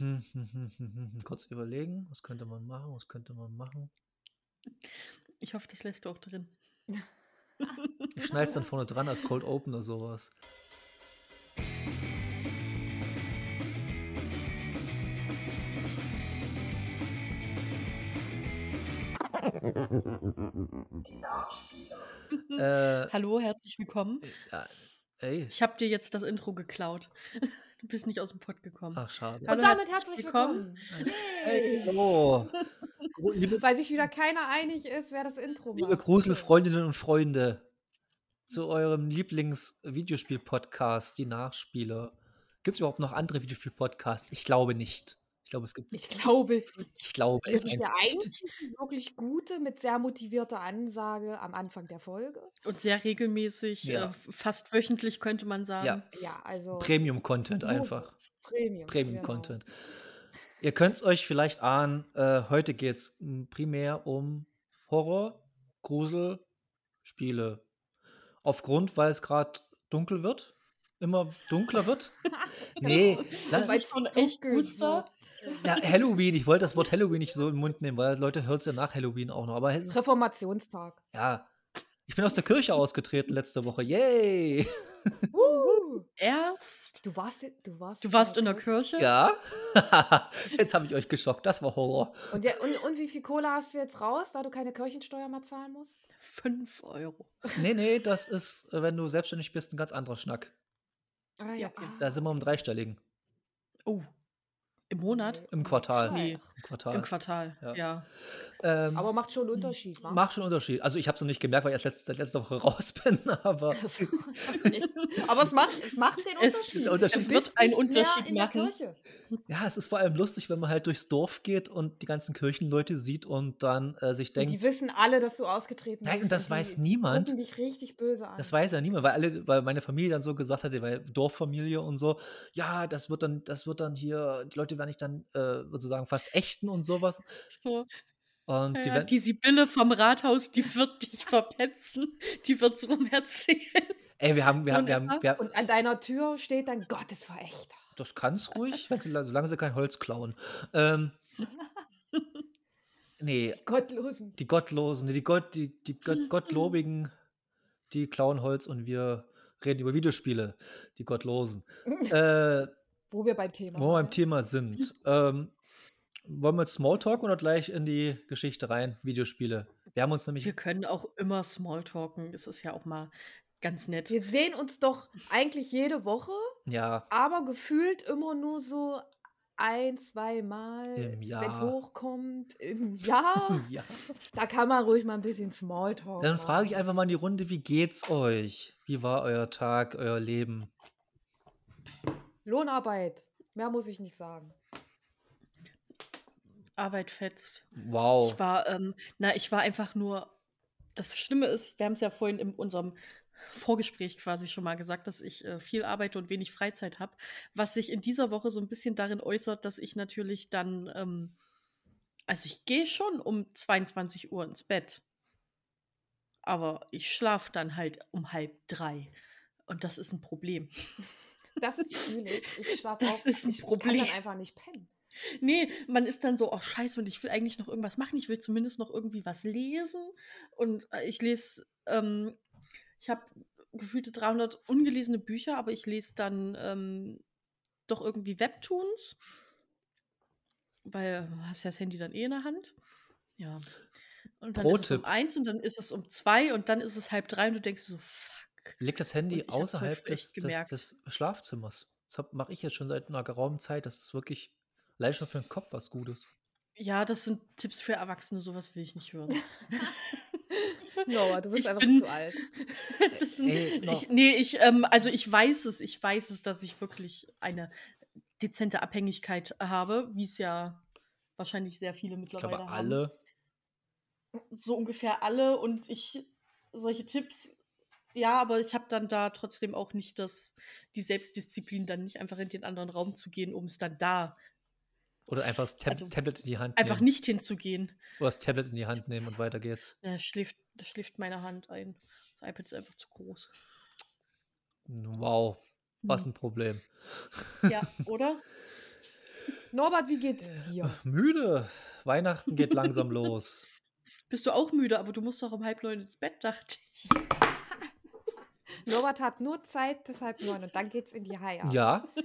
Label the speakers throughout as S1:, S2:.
S1: Hm, hm, hm. Kurz überlegen, was könnte man machen, was könnte man machen?
S2: Ich hoffe, das lässt du auch drin.
S1: Ich schneide es dann vorne dran als Cold Open oder sowas.
S3: Die Nachspieler.
S1: Äh,
S2: Hallo, herzlich willkommen.
S1: ja, ey.
S2: Ich habe dir jetzt das Intro geklaut. Du bist nicht aus dem Pott gekommen.
S1: Ach, schade.
S2: Hallo,
S4: Und damit
S2: herzlich
S4: herzlich
S2: willkommen.
S4: willkommen.
S1: Hey, hallo. Liebe,
S4: Weil sich wieder keiner einig ist, wer das Intro
S1: liebe
S4: macht.
S1: Gruselfreundinnen und Freunde, zu eurem Lieblings-Videospiel-Podcast, die Nachspieler. Gibt es überhaupt noch andere Videospiel-Podcasts? Ich glaube nicht. Ich glaube, es gibt.
S4: Ich glaube,
S1: Ich glaube
S4: das
S1: es
S4: ist der einzige wirklich gute mit sehr motivierter Ansage am Anfang der Folge.
S2: Und sehr regelmäßig,
S1: Ja.
S2: äh, fast wöchentlich könnte man sagen.
S1: Ja,
S4: Ja, also
S1: Premium-Content einfach.
S4: Premium.
S1: Premium-Content. Ihr könnt es euch vielleicht ahnen, äh, heute geht es primär um Horror, Grusel, Spiele. Aufgrund, weil es gerade dunkel wird, immer dunkler wird. nee,
S2: das
S1: das,
S2: ist schon echt
S4: dunkel
S1: Ja, Halloween, ich wollte das Wort Halloween nicht so im Mund nehmen, weil Leute hören es ja nach Halloween auch noch. Aber es ist,
S4: Reformationstag.
S1: ja, ich bin aus der Kirche ausgetreten letzte Woche. Yay!
S4: Wuhu.
S2: Erst,
S4: Du warst, du warst,
S2: du warst in der Kirche.
S1: Ja, jetzt habe ich euch geschockt. Das war Horror.
S4: Und, ja, und, und wie viel Kohle hast du jetzt raus, da du keine Kirchensteuer mehr zahlen musst?
S2: Fünf Euro.
S1: Nee, nee, das ist, wenn du selbstständig bist, ein ganz anderer Schnack.
S4: Ah,
S2: Ja.
S1: Da sind wir im Dreistelligen.
S2: Oh, im Monat?
S1: Im Quartal.
S2: Nee.
S1: Im Quartal.
S2: Im Quartal,
S1: Ja.
S2: ja.
S1: Ähm,
S4: Aber macht schon einen Unterschied, wa?
S1: macht schon einen Unterschied. Also ich habe es noch nicht gemerkt, weil ich erst letzte, seit letzter Woche raus bin, aber
S4: Aber es macht, es macht den
S2: Es-
S4: Unterschied.
S1: der Unterschied-
S2: Es wird einen Unterschied
S4: in der
S2: machen.
S4: Kirche.
S1: ja, es ist vor allem lustig, wenn man halt durchs Dorf geht und die ganzen Kirchenleute sieht und dann äh, sich
S4: Und die
S1: denkt,
S4: wissen alle, dass du ausgetreten
S1: Nein,
S4: bist.
S1: und das
S4: die
S1: weiß niemand.
S4: gucken dich richtig böse an.
S1: das weiß ja niemand, weil alle, weil meine Familie dann so gesagt hatte, weil Dorffamilie und so, ja, das wird dann, das wird dann hier, die Leute werden nicht dann äh, sozusagen fast ächten und sowas.
S2: So,
S1: Und die
S2: ja,
S1: werden,
S2: die Sibylle vom Rathaus, die wird dich verpetzen. Die wird rum erzählen.
S1: ey, wir haben, wir
S2: so
S1: haben, wir haben, wir haben
S4: Und an deiner Tür steht dann Gottesverächter.
S1: Das kann's ruhig, wenn sie, solange sie kein Holz klauen. Ähm, nee,
S4: Gottlosen.
S1: die Gottlosen, die, Gott, die, die Gott, Gottlobigen, die klauen Holz und wir reden über Videospiele, die Gottlosen. Äh,
S4: Wo wir beim Thema
S1: wo wir beim. Thema sind. Ähm, wollen wir jetzt Smalltalk oder gleich in die Geschichte rein? Videospiele. Wir haben uns nämlich.
S2: Wir können auch immer Smalltalken. Es ist ja auch mal ganz nett.
S4: Wir sehen uns doch eigentlich jede Woche,
S1: Ja,
S4: aber gefühlt immer nur so ein, zwei Mal,
S1: Im
S4: wenn es hochkommt, im Jahr.
S1: ja.
S4: da kann man ruhig mal ein bisschen Smalltalk
S1: Dann frage ich einfach mal in die Runde, wie geht's euch? Wie war euer Tag, euer Leben?
S4: Lohnarbeit. Mehr muss ich nicht sagen.
S2: Arbeit fetzt.
S1: Wow.
S2: Ich war, ähm, na, ich war einfach nur. Das Schlimme ist, wir haben es ja vorhin in unserem Vorgespräch quasi schon mal gesagt, dass ich äh, viel arbeite und wenig Freizeit habe, was sich in dieser Woche so ein bisschen darin äußert, dass ich natürlich dann, ähm, also ich gehe schon um 22 Uhr ins Bett, aber ich schlafe dann halt um halb drei und das ist ein Problem.
S4: Das fühle ich. Ich schlafe
S2: Das
S4: auch.
S2: ist ein
S4: ich, Ich
S2: Problem.
S4: kann dann einfach nicht pennen.
S2: Nee, man ist dann so, oh scheiße, und ich will eigentlich noch irgendwas machen. Ich will zumindest noch irgendwie was lesen. Und äh, ich lese, ähm, ich habe gefühlte 300 ungelesene Bücher, aber ich lese dann ähm, doch irgendwie Webtoons. Weil du hast ja das Handy dann eh in der Hand. Ja. Und dann ist es um eins und dann ist es um zwei und dann ist es halb drei und du denkst so, fuck.
S1: Leg das Handy außerhalb des, des, des Schlafzimmers. Das mache ich jetzt schon seit einer geraumen Zeit. Das ist wirklich leider schon für den Kopf was Gutes.
S2: Ja, das sind Tipps für Erwachsene, sowas will ich nicht hören.
S4: Noah, du bist
S2: Ich
S4: einfach
S2: bin-
S4: zu alt.
S2: Das sind,
S1: Ey,
S2: ich, nee, ich, ähm, also ich weiß es, ich weiß es, dass ich wirklich eine dezente Abhängigkeit habe, wie es ja wahrscheinlich sehr viele
S1: Ich
S2: mittlerweile
S1: glaube,
S2: haben.
S1: alle.
S2: So ungefähr alle und ich, solche Tipps, ja, aber ich habe dann da trotzdem auch nicht das, die Selbstdisziplin, dann nicht einfach in den anderen Raum zu gehen, um es dann da
S1: Oder einfach das Tab
S2: Also,
S1: Tablet in die Hand
S2: einfach
S1: nehmen.
S2: nicht hinzugehen.
S1: Oder das Tablet in die Hand nehmen und weiter geht's.
S2: Da schläft, da schläft meine Hand ein. Das iPad ist einfach zu groß.
S1: Wow, was
S2: Hm.
S1: ein Problem.
S2: Ja, oder?
S4: Norbert, wie geht's dir?
S1: Müde. Weihnachten geht langsam los.
S2: Bist du auch müde, aber du musst doch um halb neun ins Bett, dachte ich.
S4: Norbert hat nur Zeit bis halb neun und dann geht's in die Haie.
S1: Ja.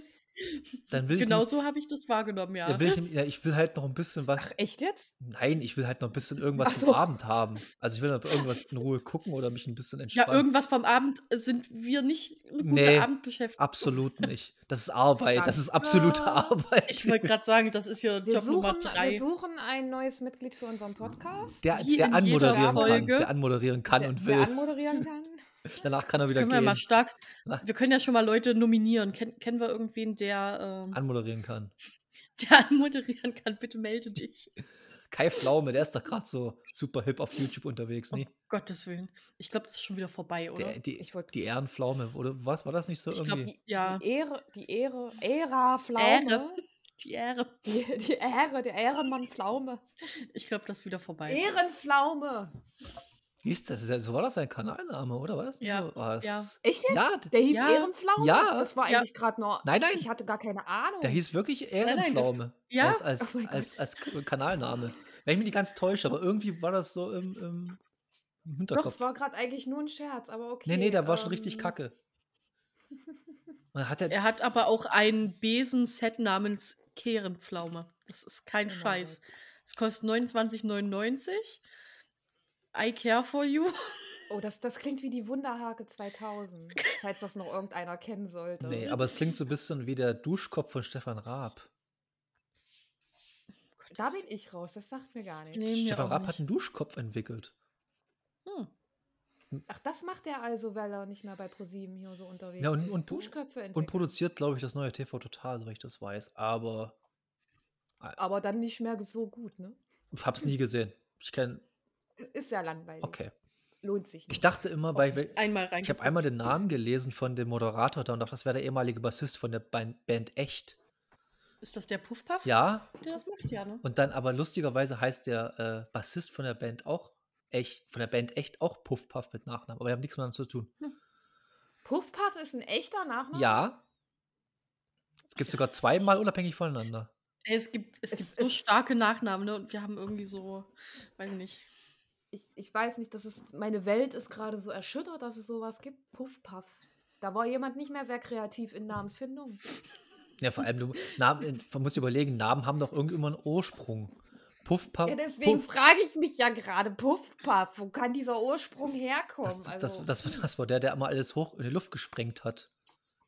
S1: Dann will ich
S2: Genau
S1: nämlich-
S2: so habe ich das wahrgenommen, ja.
S1: dann will ich, ja, ich will halt noch ein bisschen was.
S4: Ach, echt jetzt?
S1: Nein, ich will halt noch ein bisschen irgendwas
S4: Ach
S1: vom
S4: so.
S1: Abend haben. Also ich will noch irgendwas in Ruhe gucken oder mich ein bisschen
S2: Ja,
S1: entspannen.
S2: irgendwas vom Abend äh, sind wir nicht eine gute
S1: Nee,
S2: Abendbeschäftigung.
S1: Absolut nicht. Das ist Arbeit. Das ist absolute
S4: Danke.
S1: Arbeit.
S2: Ich wollte gerade sagen, das ist ja
S4: Wir
S2: Job Nummer
S4: suchen, wir
S2: drei.
S4: suchen ein neues Mitglied für unseren Podcast,
S1: Der, der anmoderieren kann. Der anmoderieren kann
S4: der,
S1: und
S4: der
S1: will.
S4: anmoderieren kann.
S1: Danach kann er
S2: Das
S1: wieder
S2: können wir
S1: gehen.
S2: mal stark. Wir können ja schon mal Leute nominieren. Ken, kennen wir irgendwen, der, ähm,
S1: Anmoderieren kann.
S2: der anmoderieren kann? Bitte melde dich.
S1: Kai Pflaume, der ist doch gerade so super hip auf YouTube unterwegs,
S2: Um
S1: ne?
S2: Gottes Willen. Ich glaube, das ist schon wieder vorbei, oder?
S1: Der, die,
S4: Ich wollte
S1: die Ehrenpflaume, oder was? War das nicht so
S2: Ich glaub,
S1: irgendwie?
S2: ja,
S4: Die Ehre, die Ehre, Ära Pflaume.
S2: Ehre. die Ehre.
S4: Die, die Ehre, der Ehrenmann Pflaume.
S2: Ich glaube, das ist wieder vorbei.
S4: Ehrenpflaume.
S1: Wie ist das? So war das sein Kanalname, oder? War das nicht
S2: Ja,
S1: so? Das,
S2: ja.
S4: Echt jetzt?
S1: Ja,
S4: Der hieß
S2: Ja.
S4: Ehrenpflaume?
S1: Ja.
S4: Das war
S2: Ja.
S4: eigentlich gerade noch.
S1: Nein, nein.
S4: Ich hatte gar keine Ahnung.
S1: Der hieß wirklich
S2: nein, das-
S1: Ehrenpflaume.
S2: ja?
S1: Als, als,
S4: Oh
S1: als, als Kanalname. Wenn ich mich nicht ganz täusche, aber irgendwie war das so im, im, im
S4: Doch,
S1: Hinterkopf.
S4: es war gerade eigentlich nur ein Scherz, aber okay.
S1: nee, nee, der war schon richtig
S4: ähm,
S1: kacke. Man hat ja,
S2: Er hat aber auch ein Besenset namens Kehrenpflaume. Das ist kein
S4: Oh mein
S2: Scheiß. Es kostet 29,99. I care for you.
S4: Oh, das, das klingt wie die Wunderhake 2000, falls das noch irgendeiner kennen sollte.
S1: nee, aber es klingt so ein bisschen wie der Duschkopf von Stefan Raab.
S4: da bin ich raus, das sagt mir gar nichts.
S2: Nee,
S1: Stefan Raab
S2: nicht.
S1: hat einen Duschkopf entwickelt.
S2: Hm.
S4: Ach, das macht er also, weil er nicht mehr bei ProSieben hier so unterwegs
S1: Ja, und-
S4: ist.
S1: und-
S4: Duschköpfe
S1: Und produziert, glaube ich, das neue TV Total, soweit ich das weiß. Aber
S4: Aber dann nicht mehr so gut, ne?
S1: ich habe es nie gesehen. Ich kenn,
S4: Ist ja langweilig.
S1: okay.
S4: Lohnt sich
S1: Ich
S4: nicht.
S1: dachte immer, weil weil-
S2: Einmal
S1: ich habe einmal den Namen gelesen von dem Moderator da und dachte, das wäre der ehemalige Bassist von der Ban- Band Echt.
S2: Ist das der Puffpuff?
S1: Ja,
S2: Der das macht, ja, ne?
S1: und dann aber lustigerweise heißt der äh, Bassist von der Band auch Echt, von der Band Echt auch Puff Puff mit Nachnamen, aber die haben nichts miteinander zu tun.
S4: Puffpuff ist ein echter Nachname?
S1: Ja. Es gibt sogar zweimal unabhängig voneinander.
S2: Es gibt, es,
S4: Es
S2: gibt so starke Nachnamen, ne? Und wir haben irgendwie so, weiß ich nicht.
S4: Ich, ich weiß nicht, das ist, meine Welt ist gerade so erschüttert, dass es sowas gibt. Puffpuff. Da war jemand nicht mehr sehr kreativ in Namensfindung.
S1: Ja, vor allem, du, Namen, man muss überlegen, Namen haben doch irgendwie immer einen Ursprung. Puff Puff.
S4: Ja, deswegen
S1: Puff,
S4: frage ich mich ja gerade, Puffpuff, wo kann dieser Ursprung herkommen?
S1: das, das,
S4: also,
S1: das, das war der, der immer alles hoch in die Luft gesprengt hat.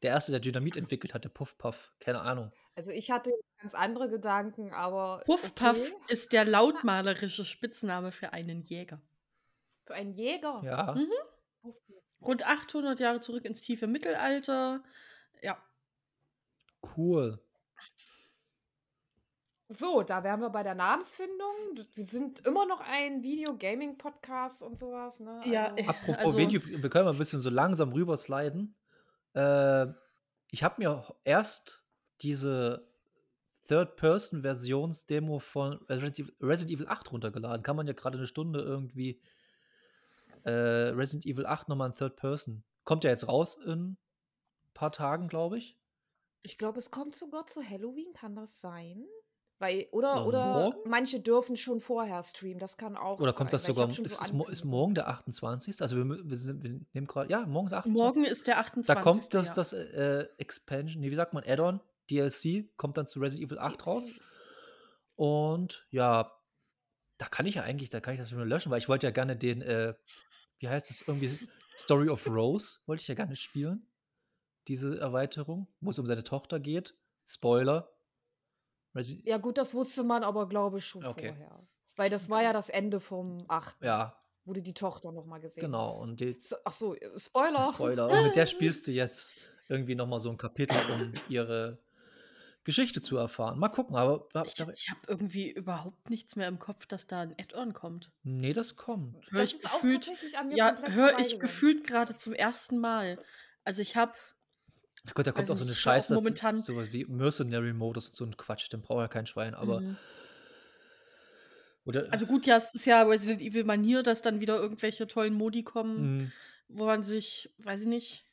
S1: Der erste, der Dynamit entwickelt hatte, Puff Puff. Keine Ahnung.
S4: Also ich hatte ganz andere Gedanken, aber
S2: Puffpuff
S4: okay.
S2: ist der lautmalerische Spitzname für einen Jäger.
S4: für einen Jäger.
S1: Ja.
S2: Mhm. Rund 800 Jahre zurück ins tiefe Mittelalter. Ja,
S1: Cool.
S4: So, da wären wir bei der Namensfindung. Wir sind immer noch ein Video-Gaming-Podcast und sowas. Ne?
S2: Ja,
S4: also,
S2: äh,
S1: Apropos
S2: Also-
S1: Video, wir können mal ein bisschen so langsam rübersliden. Äh, ich habe mir erst diese Third-Person-Versions-Demo von Resident Evil, Resident Evil 8 runtergeladen. Kann man ja gerade eine Stunde irgendwie äh, Resident Evil 8 nochmal in Third Person. Kommt ja jetzt raus in ein paar Tagen, glaube ich.
S4: ich glaube, es kommt sogar zu Halloween, kann das sein? Weil, oder, oder
S1: morgen?
S4: manche dürfen schon vorher streamen, das kann auch
S1: Oder
S4: sein.
S1: kommt das
S4: weil ich
S1: sogar, ist,
S4: so
S1: ist, morgen der 28. Also wir, wir, sind, wir nehmen gerade, ja, morgen ist der 28.
S2: morgen ist der 28.
S1: Da kommt das,
S2: ja.
S1: das äh, Expansion, nee, wie sagt man, Add-on, DLC, kommt dann zu Resident Evil 8 raus. Und ja, da kann ich ja eigentlich, da kann ich das schon löschen, weil ich wollte ja gerne den, äh, wie heißt das, irgendwie Story of Rose, wollte ich ja gerne spielen. Diese Erweiterung, wo es um seine Tochter geht. Spoiler. Resi
S4: Ja, gut, das wusste man aber, glaube ich, schon
S1: Okay.
S4: vorher. Weil das war ja das Ende vom 8.
S1: ja,
S4: du die Tochter nochmal gesehen
S1: genau.
S4: hast.
S1: Und die,
S4: Ach so, Spoiler.
S1: Spoiler. Und mit der spielst du jetzt irgendwie nochmal so ein Kapitel, um ihre Geschichte zu erfahren. Mal gucken, aber da,
S2: Ich, ich habe irgendwie überhaupt nichts mehr im Kopf, dass da ein Add-on kommt.
S1: nee, das kommt.
S2: Hör
S4: Das
S2: ich
S4: ist auch
S2: gefühlt,
S4: tatsächlich an mir
S2: ja, höre ich gefühlt gerade zum ersten Mal. Also ich habe,
S1: Ach Gott, da kommt auch so eine
S2: auch
S1: Scheiße
S2: momentan-
S1: sowas wie Mercenary Modus und so ein Quatsch, den braucht ja kein Schwein, aber
S2: Mhm.
S1: oder
S2: also gut, ja, es ist ja Resident Evil Manier, dass dann wieder irgendwelche tollen Modi kommen,
S1: mh,
S2: wo man sich, weiß ich nicht,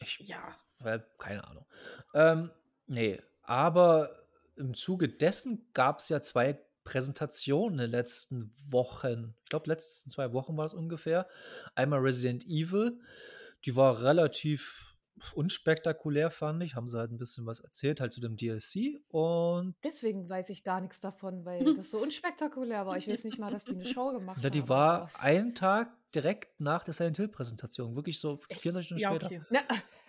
S1: ich,
S2: ja,
S1: weil, keine Ahnung. Ähm, nee, Aber im Zuge dessen gab es ja 2 Präsentationen in den letzten Wochen. Ich glaube, letzten 2 Wochen war es ungefähr. Einmal Resident Evil, die war relativ unspektakulär, fand ich. Haben sie halt ein bisschen was erzählt, halt zu dem DLC. Und
S4: Deswegen weiß ich gar nichts davon, weil das so unspektakulär war. Ich weiß nicht mal, dass die eine Show gemacht
S1: ja, die war einen Tag direkt nach der Silent Hill-Präsentation. Wirklich so
S4: Echt?
S1: 24 Stunden
S2: Ja,
S1: später.
S2: okay.
S4: Na,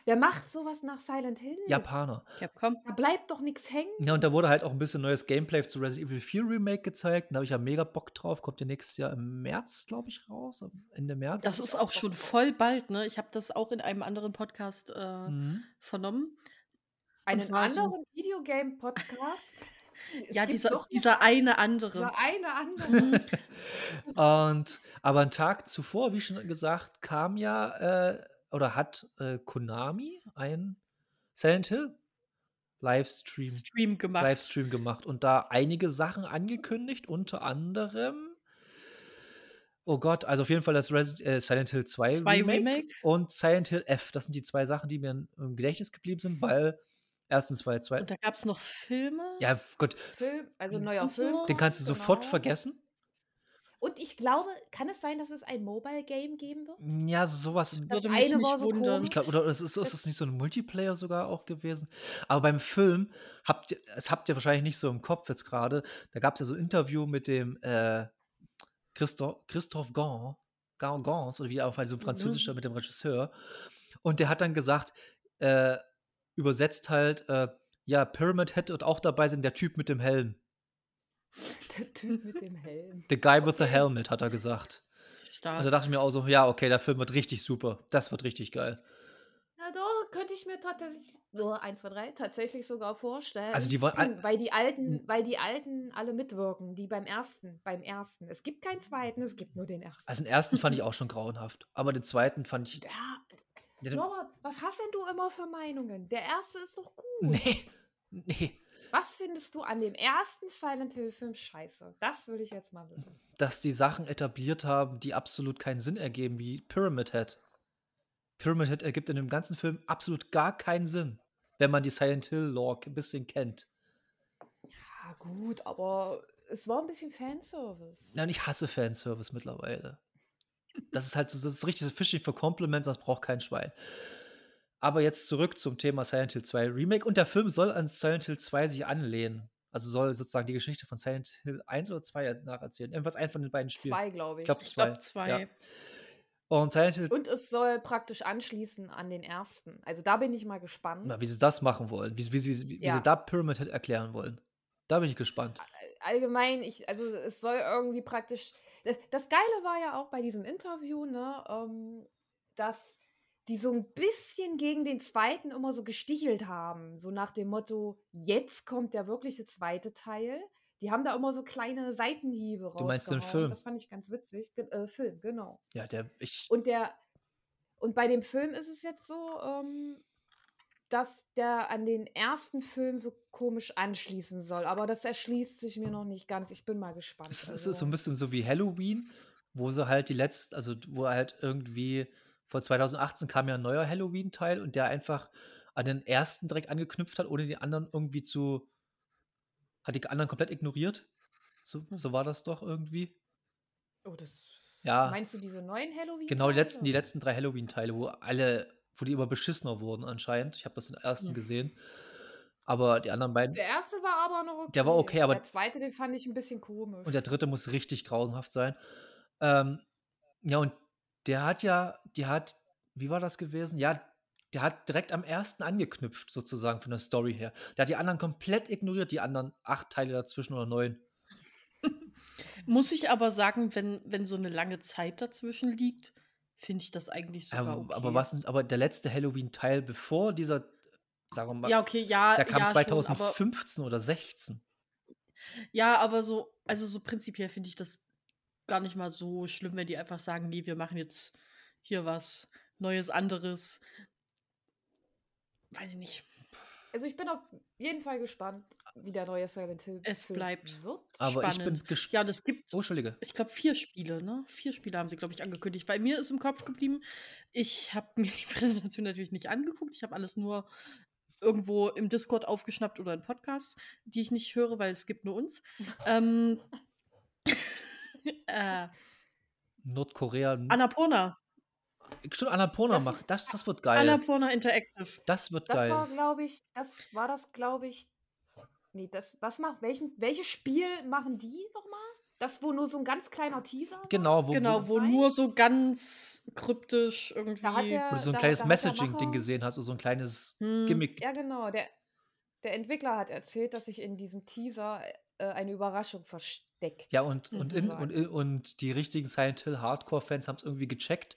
S4: wer macht sowas nach Silent Hill?
S1: Japaner.
S2: Capcom.
S4: Da bleibt doch nichts hängen.
S1: Ja, und da wurde halt auch ein bisschen neues Gameplay zu Resident Evil 4 Remake gezeigt. Da habe ich ja mega Bock drauf. Kommt ja nächstes Jahr im März, glaube ich, raus. Ende März.
S2: Das ist auch schon voll bald, ne? Ich habe das auch in einem anderen Podcast äh,
S1: Mhm.
S2: vernommen.
S4: Einen
S2: war so-
S4: anderen Videogame-Podcast?
S2: Ja, dieser, dieser eine andere.
S4: Dieser eine andere.
S1: Und aber einen Tag zuvor, wie schon gesagt, kam ja äh, oder hat äh, Konami ein Silent Hill Livestream,
S2: Stream gemacht.
S1: Livestream gemacht und da einige Sachen angekündigt, unter anderem Oh Gott, also auf jeden Fall das Resi äh, Silent Hill 2
S2: Zwei
S1: Remake,
S2: Remake.
S1: und Silent Hill F. Das sind die zwei Sachen, die mir im Gedächtnis geblieben sind, weil erstens, weil zwei.
S2: Und da gab es noch Filme.
S1: Ja, Gott,
S4: Film, also neuer
S2: Und so.
S4: Film.
S1: den kannst du
S4: kommt,
S1: sofort
S4: genau.
S1: vergessen.
S4: Und ich glaube, kann es sein, dass es ein Mobile-Game geben wird?
S1: Ja, sowas.
S2: Das
S4: Das
S2: würde mich
S4: eine war so
S2: wundern.
S1: Ich glaube, oder ist, es- ist es nicht so ein Multiplayer sogar auch gewesen? Aber beim Film habt ihr, das habt ihr wahrscheinlich nicht so im Kopf jetzt gerade. Da gab es ja so ein Interview mit dem äh, Christoph, Christoph Gans, Gans, Gans, oder wie auch so ein französischer mit dem Regisseur. Und der hat dann gesagt, äh, übersetzt halt, äh, ja, Pyramid Head wird auch dabei sein, der Typ mit dem Helm.
S4: Der Typ mit dem Helm.
S1: The guy with the helmet, hat er gesagt.
S2: Stark.
S1: Und da dachte ich mir auch so, ja, okay, der Film wird richtig super. Das wird richtig geil.
S4: Na doch, könnte ich mir tatsächlich nur 1, 2, 3 tatsächlich sogar vorstellen.
S1: Also die wollen all-
S4: weil die alten, weil die alten alle mitwirken, die beim ersten, beim ersten. Es gibt keinen zweiten, es gibt nur den ersten.
S1: Also den ersten fand ich auch schon grauenhaft. Aber den zweiten fand ich.
S4: ja,
S1: Ja,
S4: Norbert, was hast denn du immer für Meinungen? Der erste ist doch gut.
S1: Nee. Nee.
S4: Was findest du an dem ersten Silent Hill Film scheiße? Das will ich jetzt mal wissen.
S1: Dass die Sachen etabliert haben, die absolut keinen Sinn ergeben, wie Pyramid Head. Pyramid Head ergibt in dem ganzen Film absolut gar keinen Sinn, wenn man die Silent Hill Lore ein bisschen kennt.
S4: Ja, gut, aber es war ein bisschen Fanservice.
S1: Und ich hasse Fanservice mittlerweile. Das ist halt so, das ist richtig Fishing for Compliments, das braucht kein Schwein. Aber jetzt zurück zum Thema Silent Hill 2 Remake. Und der Film soll an Silent Hill 2 sich anlehnen. Also soll sozusagen die Geschichte von Silent Hill 1 oder 2 nacherzählen. Irgendwas ein von den beiden Spielen.
S4: Zwei, glaube
S1: Ich
S4: ich.
S1: glaube
S2: ich
S1: zwei.
S2: glaube zwei.
S1: Ja. Und Silent Hill,
S4: Und es soll praktisch anschließen an den ersten. Also da bin ich mal gespannt.
S1: na, wie sie das machen wollen, wie, wie, wie, wie, wie
S4: Ja.
S1: sie da Pyramid Head erklären wollen. Da bin ich gespannt.
S4: allgemein, ich, also es soll irgendwie praktisch. Das, das Geile war ja auch bei diesem Interview, ne, ähm, dass die so ein bisschen gegen den zweiten immer so gestichelt haben. So nach dem Motto, jetzt kommt der wirkliche zweite Teil. Die haben da immer so kleine Seitenhiebe
S1: Du meinst den. Film?
S4: Das fand ich ganz witzig. Ge äh, Film, genau.
S1: Ja, der, ich,
S4: Und der und bei dem Film ist es jetzt so, ähm, dass der an den ersten Film so komisch anschließen soll. Aber das erschließt sich mir noch nicht ganz. Ich bin mal gespannt.
S1: es, ist-
S4: Also,
S1: so ein bisschen so wie Halloween, wo sie halt die letzten, also wo halt irgendwie vor 2018 kam ja ein neuer Halloween-Teil und der einfach an den ersten direkt angeknüpft hat, ohne die anderen irgendwie zu, hat die anderen komplett ignoriert. So, so war das doch irgendwie.
S4: oh, das.
S1: Ja.
S4: Meinst du diese neuen Halloween?
S1: Genau, die letzten, die letzten drei Halloween-Teile, wo alle, wo die immer beschissener wurden anscheinend. Ich habe das der ersten
S2: Ja.
S1: gesehen. Aber die anderen beiden.
S4: Der erste war aber noch okay.
S1: Der war okay, aber-
S4: Der zweite, den fand ich ein bisschen komisch.
S1: Und der dritte muss richtig grauenhaft sein. Ähm, ja, und der hat ja, die hat, wie war das gewesen? Ja, der hat direkt am ersten angeknüpft, sozusagen von der Story her. Der hat die anderen komplett ignoriert, die anderen acht Teile dazwischen oder neun.
S2: Muss ich aber sagen, wenn, wenn so eine lange Zeit dazwischen liegt, finde ich das eigentlich sogar
S1: aber,
S2: okay.
S1: aber was, aber der letzte Halloween-Teil, bevor dieser, sagen wir mal,
S2: Ja, okay, ja.
S1: der kam
S2: ja, schon, aber,
S1: 2015 oder 16.
S2: ja, aber so, also so prinzipiell finde ich das gar nicht mal so schlimm, wenn die einfach sagen, nee, wir machen jetzt hier was Neues, anderes. Weiß ich nicht.
S4: also ich bin auf jeden Fall gespannt, wie der neue Silent Hill
S2: Es
S4: Film
S2: bleibt.
S4: wird.
S1: Aber ich
S2: Spannend.
S1: bin gespannt.
S2: Ja, das gibt,
S1: Oh, Entschuldige.
S2: ich glaube, vier Spiele, ne? Vier Spiele haben sie, glaube ich, angekündigt. Bei mir ist im Kopf geblieben, ich habe mir die Präsentation natürlich nicht angeguckt. Ich habe alles nur irgendwo im Discord aufgeschnappt oder in Podcasts, die ich nicht höre, weil es gibt nur uns. ähm, äh,
S1: Nordkorea.
S2: Annapurna.
S1: Stimmt, Annapurna
S4: Das
S1: macht. Das, das wird geil.
S2: Annapurna Interactive.
S1: Das wird
S4: Das
S1: geil.
S4: war, glaube ich, das war das, glaube ich. Nee, das, was macht, welchen, welches Spiel machen die nochmal? Das, wo nur so ein ganz kleiner Teaser war?
S1: genau, wo,
S2: Genau, wo nur so ganz kryptisch irgendwie.
S4: Der,
S1: wo du so ein
S4: da,
S1: kleines Messaging-Ding gesehen hast, oder so ein kleines
S2: Hm.
S1: Gimmick.
S4: Ja, genau. Der, der Entwickler hat erzählt, dass sich in diesem Teaser äh, eine Überraschung versteckt.
S1: Ja, und, und, in, und, und die richtigen Silent Hill Hardcore-Fans haben es irgendwie gecheckt,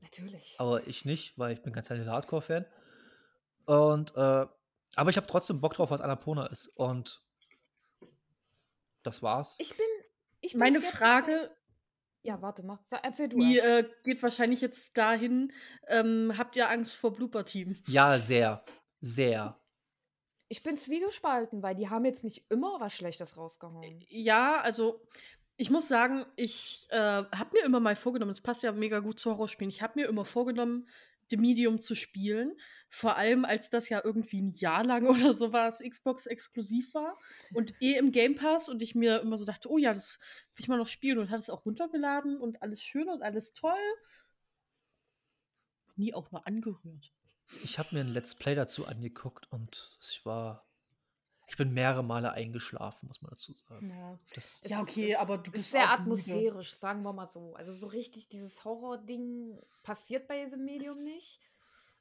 S4: Natürlich.
S1: aber ich nicht, weil ich bin kein Silent Hill Hardcore-Fan. Und, äh, aber ich habe trotzdem Bock drauf, was Annapurna ist. Und das war's.
S4: Ich bin. Ich bin
S2: Meine
S4: skeptisch,
S2: Frage,
S4: Ja, warte, mach, erzähl du.
S2: die äh, geht wahrscheinlich jetzt dahin. Ähm, habt ihr Angst vor Blooper Team?
S1: ja, sehr. Sehr.
S4: Ich bin zwiegespalten, weil die haben jetzt nicht immer was Schlechtes rausgehauen.
S2: Ja, also ich muss sagen, ich äh, habe mir immer mal vorgenommen, es passt ja mega gut zu Horrorspielen, ich habe mir immer vorgenommen, The Medium zu spielen. Vor allem, als das ja irgendwie ein Jahr lang oder so war, es Xbox exklusiv war und eh im Game Pass und ich mir immer so dachte, oh ja, das will ich mal noch spielen und hat es auch runtergeladen und alles schön und alles toll. Nie auch nur angerührt.
S1: Ich habe mir ein Let's Play dazu angeguckt und ich war. Ich bin mehrere Male eingeschlafen, muss man dazu sagen.
S2: Ja.
S1: Das,
S2: Ja,
S4: ist-
S2: okay,
S4: es
S2: aber du
S4: ist
S2: bist
S4: sehr
S2: auch müde.
S4: atmosphärisch, sagen wir mal so. Also so richtig dieses Horror-Ding passiert bei diesem Medium nicht.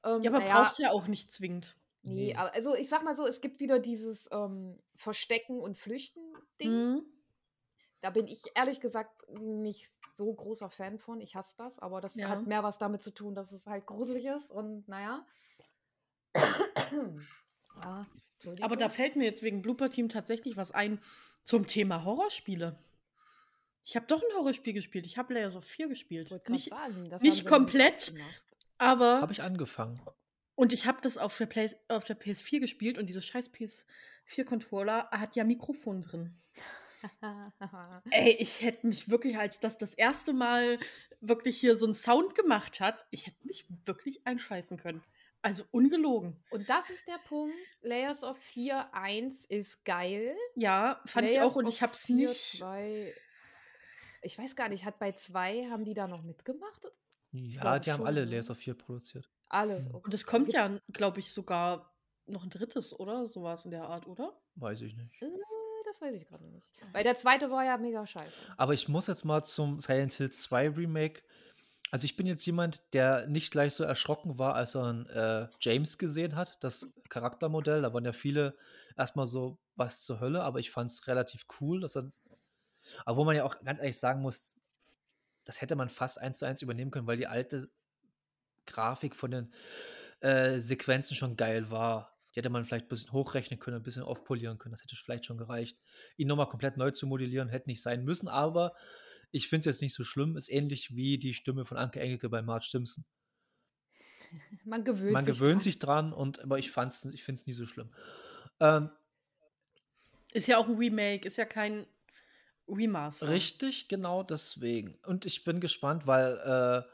S4: Ähm,
S2: Ja, aber
S4: naja,
S2: brauchst ja auch nicht zwingend.
S4: Nee,
S1: Nee.
S4: aber also ich sag mal so, es gibt wieder dieses ähm, Verstecken und Flüchten-Ding.
S2: Mhm.
S4: Da bin ich ehrlich gesagt nicht so großer Fan von. Ich hasse das, aber das
S2: Ja.
S4: hat mehr was damit zu tun, dass es halt gruselig ist und naja. ja.
S2: Aber da fällt mir jetzt wegen Blooper Team tatsächlich was ein zum Thema Horrorspiele. Ich habe doch ein Horrorspiel gespielt. Ich habe Layers of 4 gespielt.
S4: Ich wollte
S2: Nicht,
S4: sagen, das
S2: nicht komplett. aber.
S1: habe ich angefangen.
S2: und ich habe das auf der, Play auf der PS4 gespielt und dieser scheiß PS4-Controller hat ja Mikrofon drin. Ey, ich hätte mich wirklich, als das das erste Mal wirklich hier so einen Sound gemacht hat, ich hätte mich wirklich einscheißen können. Also ungelogen.
S4: Und das ist der Punkt. Layers of 4 1 ist geil.
S2: Ja, fand ich
S4: Layers
S2: auch und ich habe es
S4: 4,
S2: nicht.
S4: 2, ich weiß gar nicht, hat bei 2, haben die da noch mitgemacht?
S1: Ja, die haben alle
S4: ne?
S1: Layers of 4 produziert.
S4: Alles.
S1: Mhm.
S4: okay.
S2: Und es kommt ja, glaube ich, sogar noch ein drittes, oder? So war es in der Art, oder?
S1: Weiß ich nicht.
S4: Äh, das weiß ich gerade nicht. Weil der zweite war ja mega scheiße.
S1: Aber ich muss jetzt mal zum Silent Hill 2 Remake. Also ich bin jetzt jemand, der nicht gleich so erschrocken war, als er einen, äh, James gesehen hat, das Charaktermodell. Da waren ja viele erstmal so, was zur Hölle, aber ich fand es relativ cool. Dass er, aber wo man ja auch ganz ehrlich sagen muss, das hätte man fast eins zu eins übernehmen können, weil die alte Grafik von den äh, Sequenzen schon geil war. Die hätte man vielleicht ein bisschen hochrechnen können, ein bisschen aufpolieren können. Das hätte vielleicht schon gereicht. Ihn nochmal komplett neu zu modellieren, hätte nicht sein müssen, aber ich finde es jetzt nicht so schlimm. Ist ähnlich wie die Stimme von Anke Engelke bei Marge Simpson.
S4: Man gewöhnt
S1: Man
S4: sich.
S1: gewöhnt
S4: dran.
S1: sich dran, und, aber ich, fand's, ich finde es nie so schlimm. Ähm,
S2: Ist ja auch ein Remake, ist ja kein Remaster.
S1: Richtig, genau deswegen. Und ich bin gespannt, weil, äh,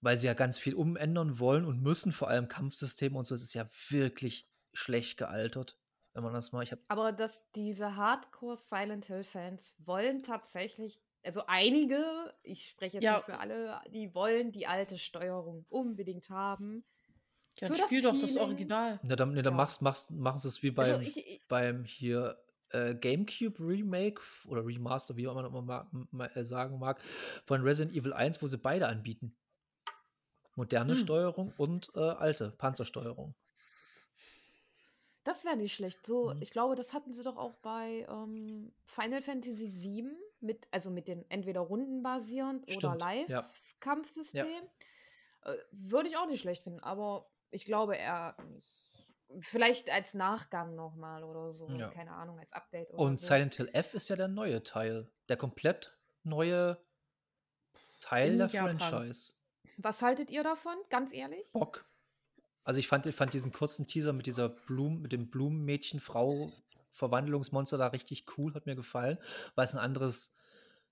S1: weil sie ja ganz viel umändern wollen und müssen, vor allem Kampfsysteme und so. Es ist ja wirklich schlecht gealtert, wenn man das mal. Ich habe
S4: Aber dass diese Hardcore Silent Hill Fans wollen tatsächlich, also einige, ich spreche jetzt
S2: Ja.
S4: nicht für alle, die wollen die alte Steuerung unbedingt haben.
S2: Ja, dann
S4: das
S2: spiel doch das Original.
S1: Na, dann, nee, dann
S4: Ja.
S1: machst, machst, machen sie es wie beim,
S4: Also ich, ich,
S1: beim hier äh, GameCube Remake oder Remaster, wie auch immer man ma ma äh, sagen mag, von Resident Evil 1, wo sie beide anbieten. Moderne
S2: Hm.
S1: Steuerung und äh, alte Panzersteuerung.
S4: das wäre nicht schlecht. So,
S1: Mhm.
S4: ich glaube, das hatten sie doch auch bei ähm, Final Fantasy VII, mit, also mit den entweder rundenbasierend oder
S1: Stimmt, ja.
S4: Live-Kampfsystem. Äh, Würde ich auch nicht schlecht finden, aber ich glaube eher nicht. Vielleicht als Nachgang nochmal oder so.
S1: Ja.
S4: Keine Ahnung, als Update oder
S1: Und
S4: so.
S1: Silent Hill F ist ja der neue Teil. Der komplett neue Teil
S2: In
S1: der
S2: Japan.
S1: Franchise.
S4: Was haltet ihr davon? Ganz ehrlich?
S1: Bock. Also ich fand, ich fand diesen kurzen Teaser mit dieser Blumen, mit dem Blumenmädchen-Frau Verwandlungsmonster da richtig cool, hat mir gefallen, weil es ein anderes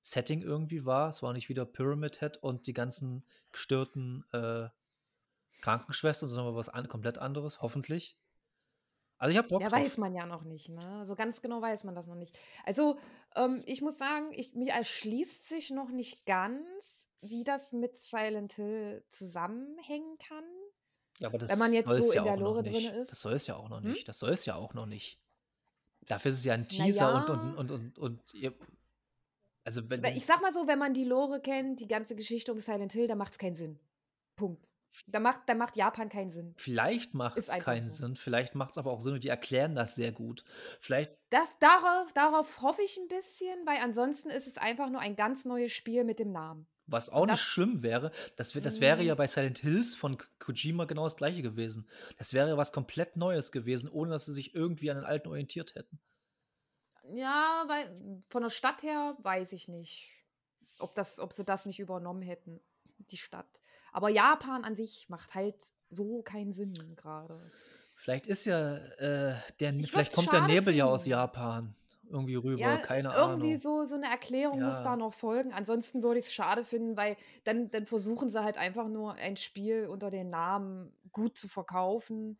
S1: Setting irgendwie war. Es war nicht wieder Pyramid Head und die ganzen gestörten äh, Krankenschwestern, sondern was an, komplett anderes, hoffentlich. Also, ich habe Bock
S4: Ja,
S1: drauf.
S4: weiß man ja noch nicht, ne? So ganz genau weiß man das noch nicht. Also, ähm, ich muss sagen, ich mir erschließt sich noch nicht ganz, wie das mit Silent Hill zusammenhängen kann.
S1: Ja, aber
S4: Wenn
S1: das
S4: man jetzt
S1: soll
S4: so
S1: es ja
S4: in der Lore drinne
S1: nicht. Das
S4: ist.
S1: soll es ja auch noch
S4: Hm?
S1: nicht. Das soll es ja auch noch nicht. Dafür ist es ja ein Teaser und und
S4: ja.
S1: und und und ihr also, wenn
S4: ich sag mal so, wenn man die Lore kennt, die ganze Geschichte um Silent Hill, dann macht's keinen Sinn. Punkt. Da macht da macht Japan keinen Sinn.
S1: vielleicht macht's
S4: einfach
S1: keinen
S4: so.
S1: Sinn, vielleicht macht's aber auch Sinn und die erklären das sehr gut. Vielleicht
S4: Das darauf darauf hoffe ich 'n bisschen, weil ansonsten ist es einfach nur ein ganz neues Spiel mit dem Namen.
S1: Was auch nicht
S4: das
S1: schlimm wäre, das das wäre ja
S4: hm.
S1: bei Silent Hills von Kojima genau das Gleiche gewesen. Das wäre was komplett Neues gewesen, ohne dass sie sich irgendwie an den Alten orientiert hätten.
S4: Ja, weil von der Stadt her weiß ich nicht, ob das ob sie das nicht übernommen hätten, die Stadt. Aber Japan an sich macht halt so keinen Sinn grade.
S1: Vielleicht ist ja, äh, der
S4: Ich
S1: vielleicht kommt der Nebel ja aus
S4: finden.
S1: Japan irgendwie rüber,
S4: Ja,
S1: keine
S4: irgendwie
S1: Ahnung.
S4: so so 'ne Erklärung muss da
S1: Ja.
S4: noch folgen. Ansonsten würde ich's schade finden, weil dann dann versuchen sie halt einfach nur ein Spiel unter dem Namen gut zu verkaufen.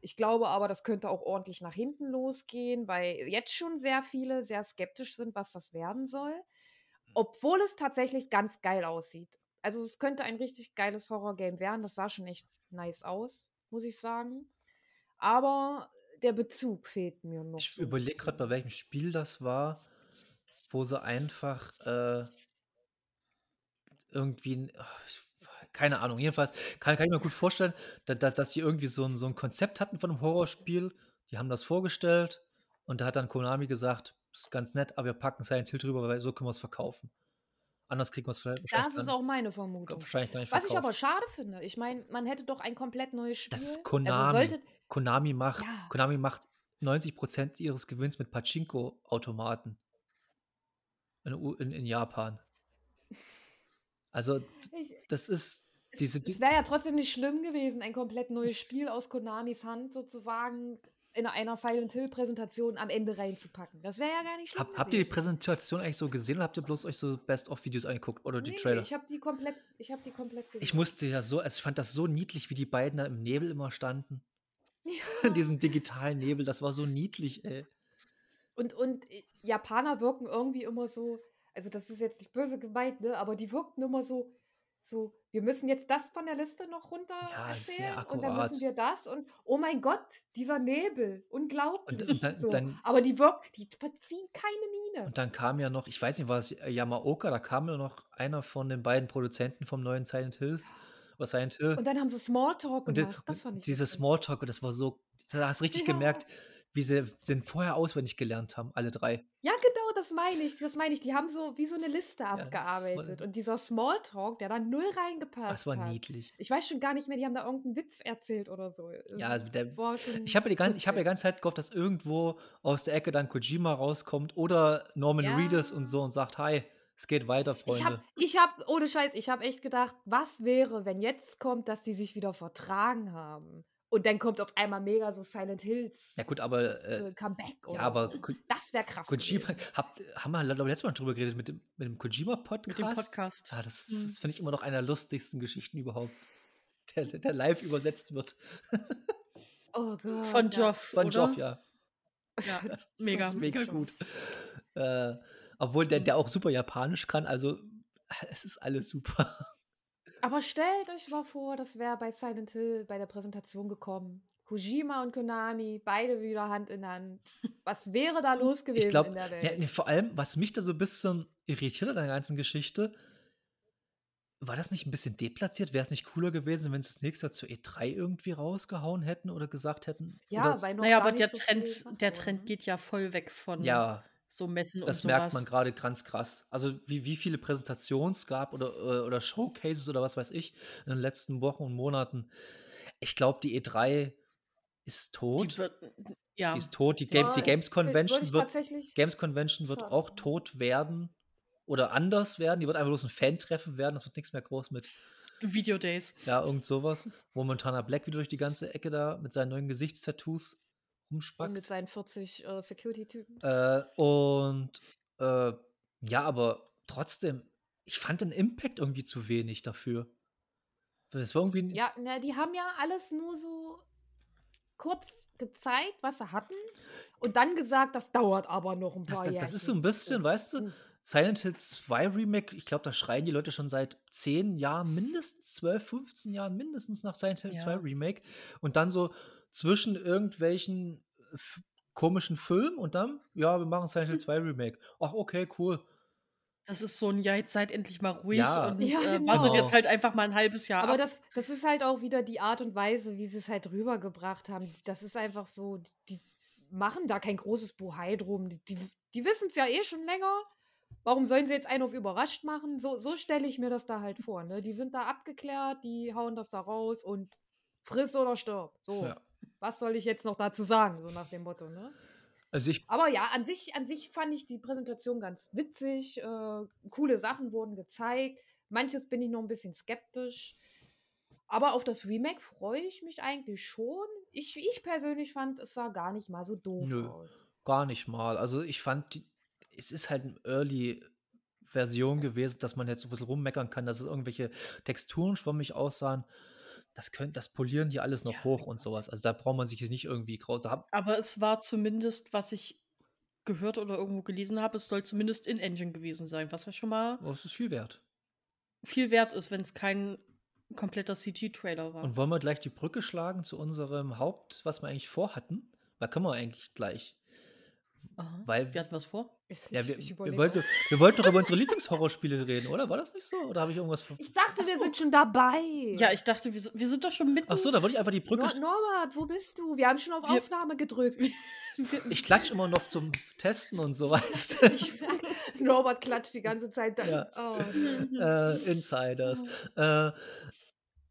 S4: Ich glaube aber, das könnte auch ordentlich nach hinten losgehen, weil jetzt schon sehr viele sehr skeptisch sind, was das werden soll, obwohl es tatsächlich ganz geil aussieht. Also, es könnte ein richtig geiles Horror-Game werden. Das sah schon echt nice aus, muss ich sagen. Aber der Bezug fehlt mir noch
S1: Ich überlege grad, bei welchem Spiel das war, wo sie einfach, äh irgendwie ich keine Ahnung. Jedenfalls kann kann ich mir gut vorstellen, da da dass sie irgendwie so 'n so 'n Konzept hatten von 'nem Horrorspiel. Die haben das vorgestellt und da hat dann Konami gesagt: „Ist ganz nett, aber wir packen Silent Hill drüber, weil so können wir's verkaufen. Anders kriegen wir's vielleicht wahrscheinlich
S4: Das ist auch meine Vermutung.
S1: wahrscheinlich gar nicht
S4: Was ich aber
S1: verkauft.“
S4: schade finde, ich meine, man hätte doch ein komplett neues
S1: Das
S4: Spiel
S1: ist
S4: also,
S1: Konami.
S4: sollte
S1: Konami macht
S4: Ja.
S1: Konami macht 90 % ihres Gewinns mit Pachinko-Automaten. In in in Japan. Also,
S4: Ich
S1: das ist diese
S4: es
S1: die
S4: es wäre ja trotzdem nicht schlimm gewesen, ein komplett neues Spiel aus Konamis Hand sozusagen in einer Silent Hill-Präsentation am Ende reinzupacken. Das wäre ja gar nicht schlimm
S1: Hab habt ihr die. Präsentation eigentlich so gesehen oder habt ihr bloß euch so Best-of-Videos angeguckt oder die
S4: Ne, ne,
S1: Trailer?
S4: ich habe die komplett ich habe die komplett
S1: Ich
S4: gesehen.
S1: musste ja so also, ich fand das so niedlich, wie die beiden da im Nebel immer standen. In
S4: Ja.
S1: diesem digitalen Nebel, das war so niedlich, ey.
S4: Und und, äh, Japaner wirken irgendwie immer so also, das ist jetzt nicht böse gemeint, ne, aber die wirkten immer so so: „Wir müssen jetzt das von der Liste noch runter
S1: Ja,
S4: erzählen und dann müssen wir das und oh mein Gott, dieser Nebel,
S1: Und
S4: unglaublich.“
S1: und dann
S4: So,
S1: dann
S4: aber die wirk die verziehen keine Miene.
S1: und dann kam ja noch ich weiß nicht, war es Yamaoka? Da kam ja noch einer von den beiden Produzenten vom neuen Silent Hills oder Silent Hill.
S4: Und dann haben sie Smalltalk
S1: Und
S4: gemacht. Das
S1: und
S4: fand ich witzig.
S1: Smalltalk und das war so da hast du richtig
S4: Ja.
S1: gemerkt, wie sie den vorher auswendig gelernt haben, alle 3.
S4: Ja, genau, das meine ich, das meine ich. Die haben so wie so 'ne Liste
S1: Ja, das war
S4: abgearbeitet und dieser Smalltalk, der da null
S1: Das
S4: reingepasst
S1: war
S4: hat.
S1: niedlich.
S4: Ich weiß schon gar nicht mehr, die haben da irgend 'n Witz erzählt oder so.
S1: Ja, also der
S4: war
S1: ich habe ja die gan ich habe ja die ganze Zeit gehofft, dass irgendwo aus der Ecke dann Kojima rauskommt oder Norman Reedus und
S4: Ja.
S1: so und sagt: „Hi, es geht weiter, Freunde.“
S4: ich habe ohne Scheiß, ich habe echt gedacht: „Was wäre, wenn jetzt kommt, dass die sich wieder vertragen haben?“ Und dann kommt auf einmal mega so Silent Hills,
S1: Ja gut, aber, äh
S4: äh, Comeback
S1: ja,
S4: oder
S1: aber
S4: Das wäre krass
S1: Kojima habt haben wir glaube letztes Mal drüber geredet mit dem mit dem
S2: Mit dem
S1: Kojima-Podcast?
S2: Podcast.
S1: Ja, das
S2: Mhm.
S1: das finde ich immer noch einer der lustigsten Geschichten überhaupt, der der live übersetzt wird.
S4: Oh
S2: Von
S4: Gott, ja.
S2: Joff,
S1: Von Joff,
S2: oder?
S1: ja.
S2: Ja,
S1: Das
S2: mega.
S1: ist mega
S4: Joff.
S1: gut. Äh, obwohl der der auch super Japanisch kann, also es ist alles super.
S4: Aber stellt euch mal vor, das wäre bei Silent Hill bei der Präsentation gekommen. Kojima und Konami, beide wieder Hand in Hand. Was wäre da los
S1: Ich
S4: gewesen in
S1: glaube,
S4: der
S1: ja,
S4: Welt?
S1: ne, vor allem, was mich da so 'n bisschen irritiert an der ganzen Geschichte war das nicht 'n bisschen deplatziert? Wär's nicht cooler gewesen, wenn sie's nächstes Jahr zur E3 irgendwie rausgehauen hätten oder gesagt hätten
S4: Ja, weil noch
S2: Na ja,
S4: gar
S2: aber
S4: nicht
S2: der
S4: so
S2: Trend der Trend
S4: ne?
S2: geht ja voll weg von
S1: Ja.
S2: So Messen und
S1: Das
S2: so
S1: merkt man
S2: was.
S1: grade ganz krass. Also, wie wie viele Präsentationen es gab oder äh, oder Showcases oder was weiß ich in den letzten Wochen und Monaten. Ich glaube, die E3 ist
S2: Die
S1: tot.
S2: wird
S1: Die
S2: ja.
S1: ist tot. Die Game die
S4: Ja,
S1: Games
S4: wür würde
S1: Convention wird Games Convention wird auch tot werden oder anders werden. Die wird einfach bloß 'n Fan-Treffen werden. Das wird nix mehr groß mit
S2: Video Days.
S1: ja, irgend so was, wo Montana Black wieder durch die ganze Ecke da mit seinen neuen Gesichtstattoos
S4: Und mit seinen 40, äh, Security-Typen.
S1: Äh, und, äh, ja, aber trotzdem, ich fand den Impact irgendwie zu wenig dafür. Das war irgendwie
S4: Ja, na, die haben ja alles nur so kurz gezeigt, was sie hatten und dann gesagt, das dauert aber noch ein
S1: Das,
S4: paar Jahre.
S1: das ist so ein bisschen, weißt du,
S4: Hm.
S1: Silent Hill 2 Remake, ich glaube, da schreien die Leute schon seit 10 Jahren, mindestens 12, 15 Jahren mindestens nach Silent Hill 2
S2: Ja.
S1: Remake. Und dann so zwischen irgendwelchen f- komischen Filmen und dann, ja, wir machen Silent Hill 2 Remake. Ach, okay, cool.
S2: Das ist so ein, ja, jetzt seid endlich mal ruhig
S1: Ja.
S2: und
S4: Ja,
S2: äh,
S4: genau.
S2: wartet jetzt halt einfach mal ein halbes Jahr
S4: Aber
S2: ab.
S4: das, das ist halt auch wieder die Art und Weise, wie sie es halt rübergebracht haben. Das ist einfach so, die, die machen da kein großes Buhai drum. Die, die, die wissen es ja eh schon länger. Warum sollen sie jetzt einen auf überrascht machen? So, so stelle ich mir das da halt vor. Ne? Die sind da abgeklärt, die hauen das da raus und friss oder stirb. So,
S1: Ja.
S4: Was soll ich jetzt noch dazu sagen? So nach dem Motto, ne?
S1: Also ich,
S4: Aber ja, an sich, an sich fand ich die Präsentation ganz witzig. Äh, coole Sachen wurden gezeigt. Manches bin ich noch ein bisschen skeptisch. Aber auf das Remake freue ich mich eigentlich schon. Ich, ich persönlich fand, es sah gar nicht mal so doof
S1: Nö.
S4: aus.
S1: gar nicht mal. Also ich fand, die, es ist halt eine Early-Version gewesen, dass man jetzt so ein bisschen rummeckern kann, dass es irgendwelche Texturen schwammig aussahen. Das, können, das polieren die alles noch
S2: Ja,
S1: hoch
S2: mein
S1: und sowas. Also da braucht man sich jetzt nicht irgendwie groß. Da hab,
S2: Aber es war zumindest, was ich gehört oder irgendwo gelesen habe, es soll zumindest in-Engine gewesen sein, was ja schon mal
S1: oh, das ist viel wert.
S2: viel wert ist, wenn es kein kompletter CG-Trailer war.
S1: Und wollen wir gleich die Brücke schlagen zu unserem Haupt, was wir eigentlich vorhatten? Da können wir eigentlich gleich.
S2: Aha.
S1: Weil
S2: Wir hatten was vor?
S4: Ich,
S1: ja, wir,
S4: ich
S1: wir, wollten, wir wollten doch über unsere Lieblingshorrorspiele reden, oder? War das nicht so? Oder habe ich irgendwas ver
S4: ich dachte,
S2: Ach
S4: wir
S2: so.
S4: sind schon dabei.
S2: Ja, ich dachte, wir, sind- wir sind doch schon mitten.
S1: Ach so, da wollte ich einfach die Brücke.
S4: Nor Norbert, wo bist du? Wir haben schon auf
S2: Wir-
S4: Aufnahme gedrückt.
S1: Ich klatsch immer noch zum Testen und so, weißt du?
S4: Norbert klatscht die ganze Zeit. Da.
S1: Ja.
S4: Oh,
S1: äh, Insiders. Äh,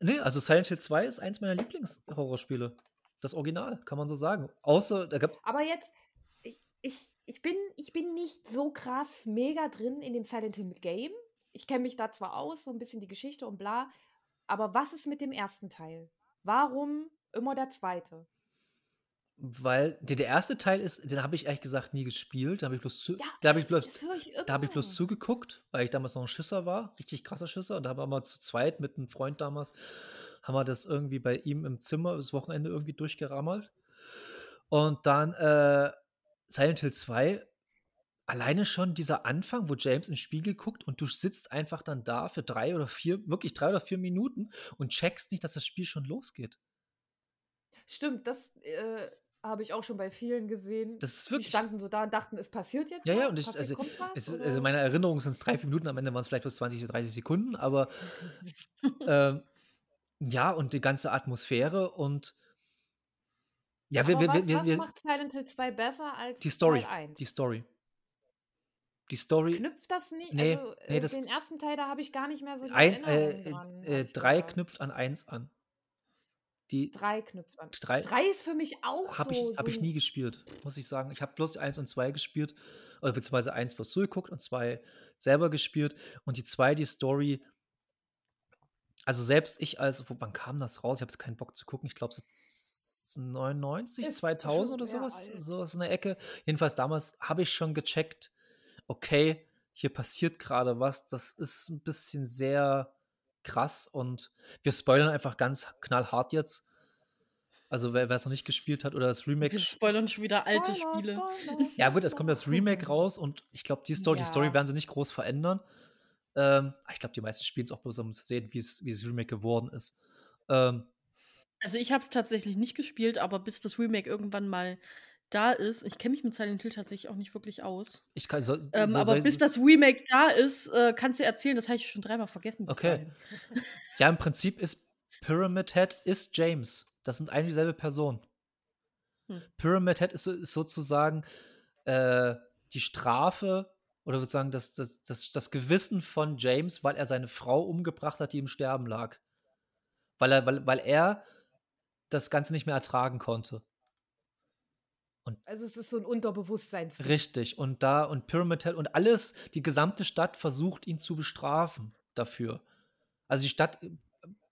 S1: nee, also Silent Hill 2 ist eins meiner Lieblingshorrorspiele. Das Original, kann man so sagen. Außer, da gab
S4: Aber jetzt, ich, ich, bin, ich bin nicht so krass mega drin in dem Silent Hill Game. Ich kenne mich da zwar aus, so ein bisschen die Geschichte und bla, aber was ist mit dem ersten Teil? Warum immer der zweite?
S1: weil der, der erste Teil ist, den habe ich ehrlich gesagt nie gespielt. Da habe ich bloß zu,
S4: Ja,
S1: da habe ich bloß,
S4: ich
S1: da habe ich bloß zugeguckt, weil ich damals noch ein Schisser war, richtig krasser Schisser. Und da haben wir mal zu zweit mit einem Freund damals, haben wir das irgendwie bei ihm im Zimmer das Wochenende irgendwie durchgerammelt. Und dann äh, Silent Hill 2, alleine schon dieser Anfang, wo James in den Spiegel guckt und du sitzt einfach dann da für drei oder vier, wirklich drei oder vier Minuten und checkst nicht, dass das Spiel schon losgeht.
S4: Stimmt, das äh, habe ich auch schon bei vielen gesehen.
S1: Das ist
S4: Die
S1: wirklich.
S4: standen so da und dachten, es passiert jetzt
S1: Ja, ja,
S4: was?
S1: und ich, also,
S4: was,
S1: es, ist- also meine Erinnerung sind es drei, vier Minuten, am Ende waren es vielleicht bloß 20 oder 30 Sekunden, aber ähm, ja, und die ganze Atmosphäre und ja, wir, wir,
S4: was,
S1: wir,
S4: was
S1: wir,
S4: macht Silent Hill 2 besser als
S1: die Story,
S4: Teil 1?
S1: die Story. Die Story,
S4: Knüpft das nicht?
S1: Nee,
S4: also,
S1: nee,
S4: äh,
S1: das-
S4: den ersten Teil, da habe ich gar nicht mehr so die
S1: ein,
S4: Erinnerung
S1: äh,
S4: dran.
S1: äh, drei knüpft an eins an. Die
S4: Drei knüpft an.
S1: drei
S4: Drei ist für mich auch
S1: habe
S4: so.
S1: ich, hab
S4: so
S1: ich nie gespielt, muss ich sagen. Ich habe bloß eins und zwei gespielt, oder beziehungsweise eins bloß zugeguckt und zwei selber gespielt. Und die zwei, die Story, also selbst ich als, wann kam das raus? Ich habe jetzt keinen Bock zu gucken. Ich glaube so 99,
S4: Ist
S1: 2000
S4: schon
S1: oder sowas,
S4: alt.
S1: sowas in der Ecke. Jedenfalls damals habe ich schon gecheckt, okay, hier passiert gerade was. Das ist ein bisschen sehr krass und wir spoilern einfach ganz knallhart jetzt. Also wer es noch nicht gespielt hat oder das Remake
S2: Wir spoilern schon wieder alte
S4: Spoiler,
S2: Spiele.
S4: Spoiler,
S1: ja, gut, es kommt das. Remake raus und ich glaube, die Story, die Story
S4: Ja.
S1: werden sie nicht groß verändern. Ähm, ich glaube, die meisten spielen es auch bloß, um zu sehen, wie es wie das Remake geworden ist. Ähm,
S2: Also ich habe es tatsächlich nicht gespielt, aber bis das Remake irgendwann mal da ist, ich kenne mich mit Silent Hill tatsächlich auch nicht wirklich aus.
S1: ich kann, so,
S2: Ähm,
S1: so,
S2: aber
S1: soll-
S2: bis das Remake da ist, äh, kannst du erzählen, das habe ich schon dreimal vergessen.
S1: Okay.
S2: dahin.
S1: ja, im Prinzip ist Pyramid Head ist James. Das sind eine dieselbe Person.
S2: Hm.
S1: Pyramid Head ist, ist sozusagen äh, die Strafe oder sozusagen das, das, das, das Gewissen von James, weil er seine Frau umgebracht hat, die im Sterben lag. Weil er, weil, weil er das Ganze nicht mehr ertragen konnte.
S4: Also es ist so ein Unterbewusstseins.
S1: Richtig. Und da, und Pyramid Head und alles, die gesamte Stadt versucht, ihn zu bestrafen dafür. Also die Stadt äh,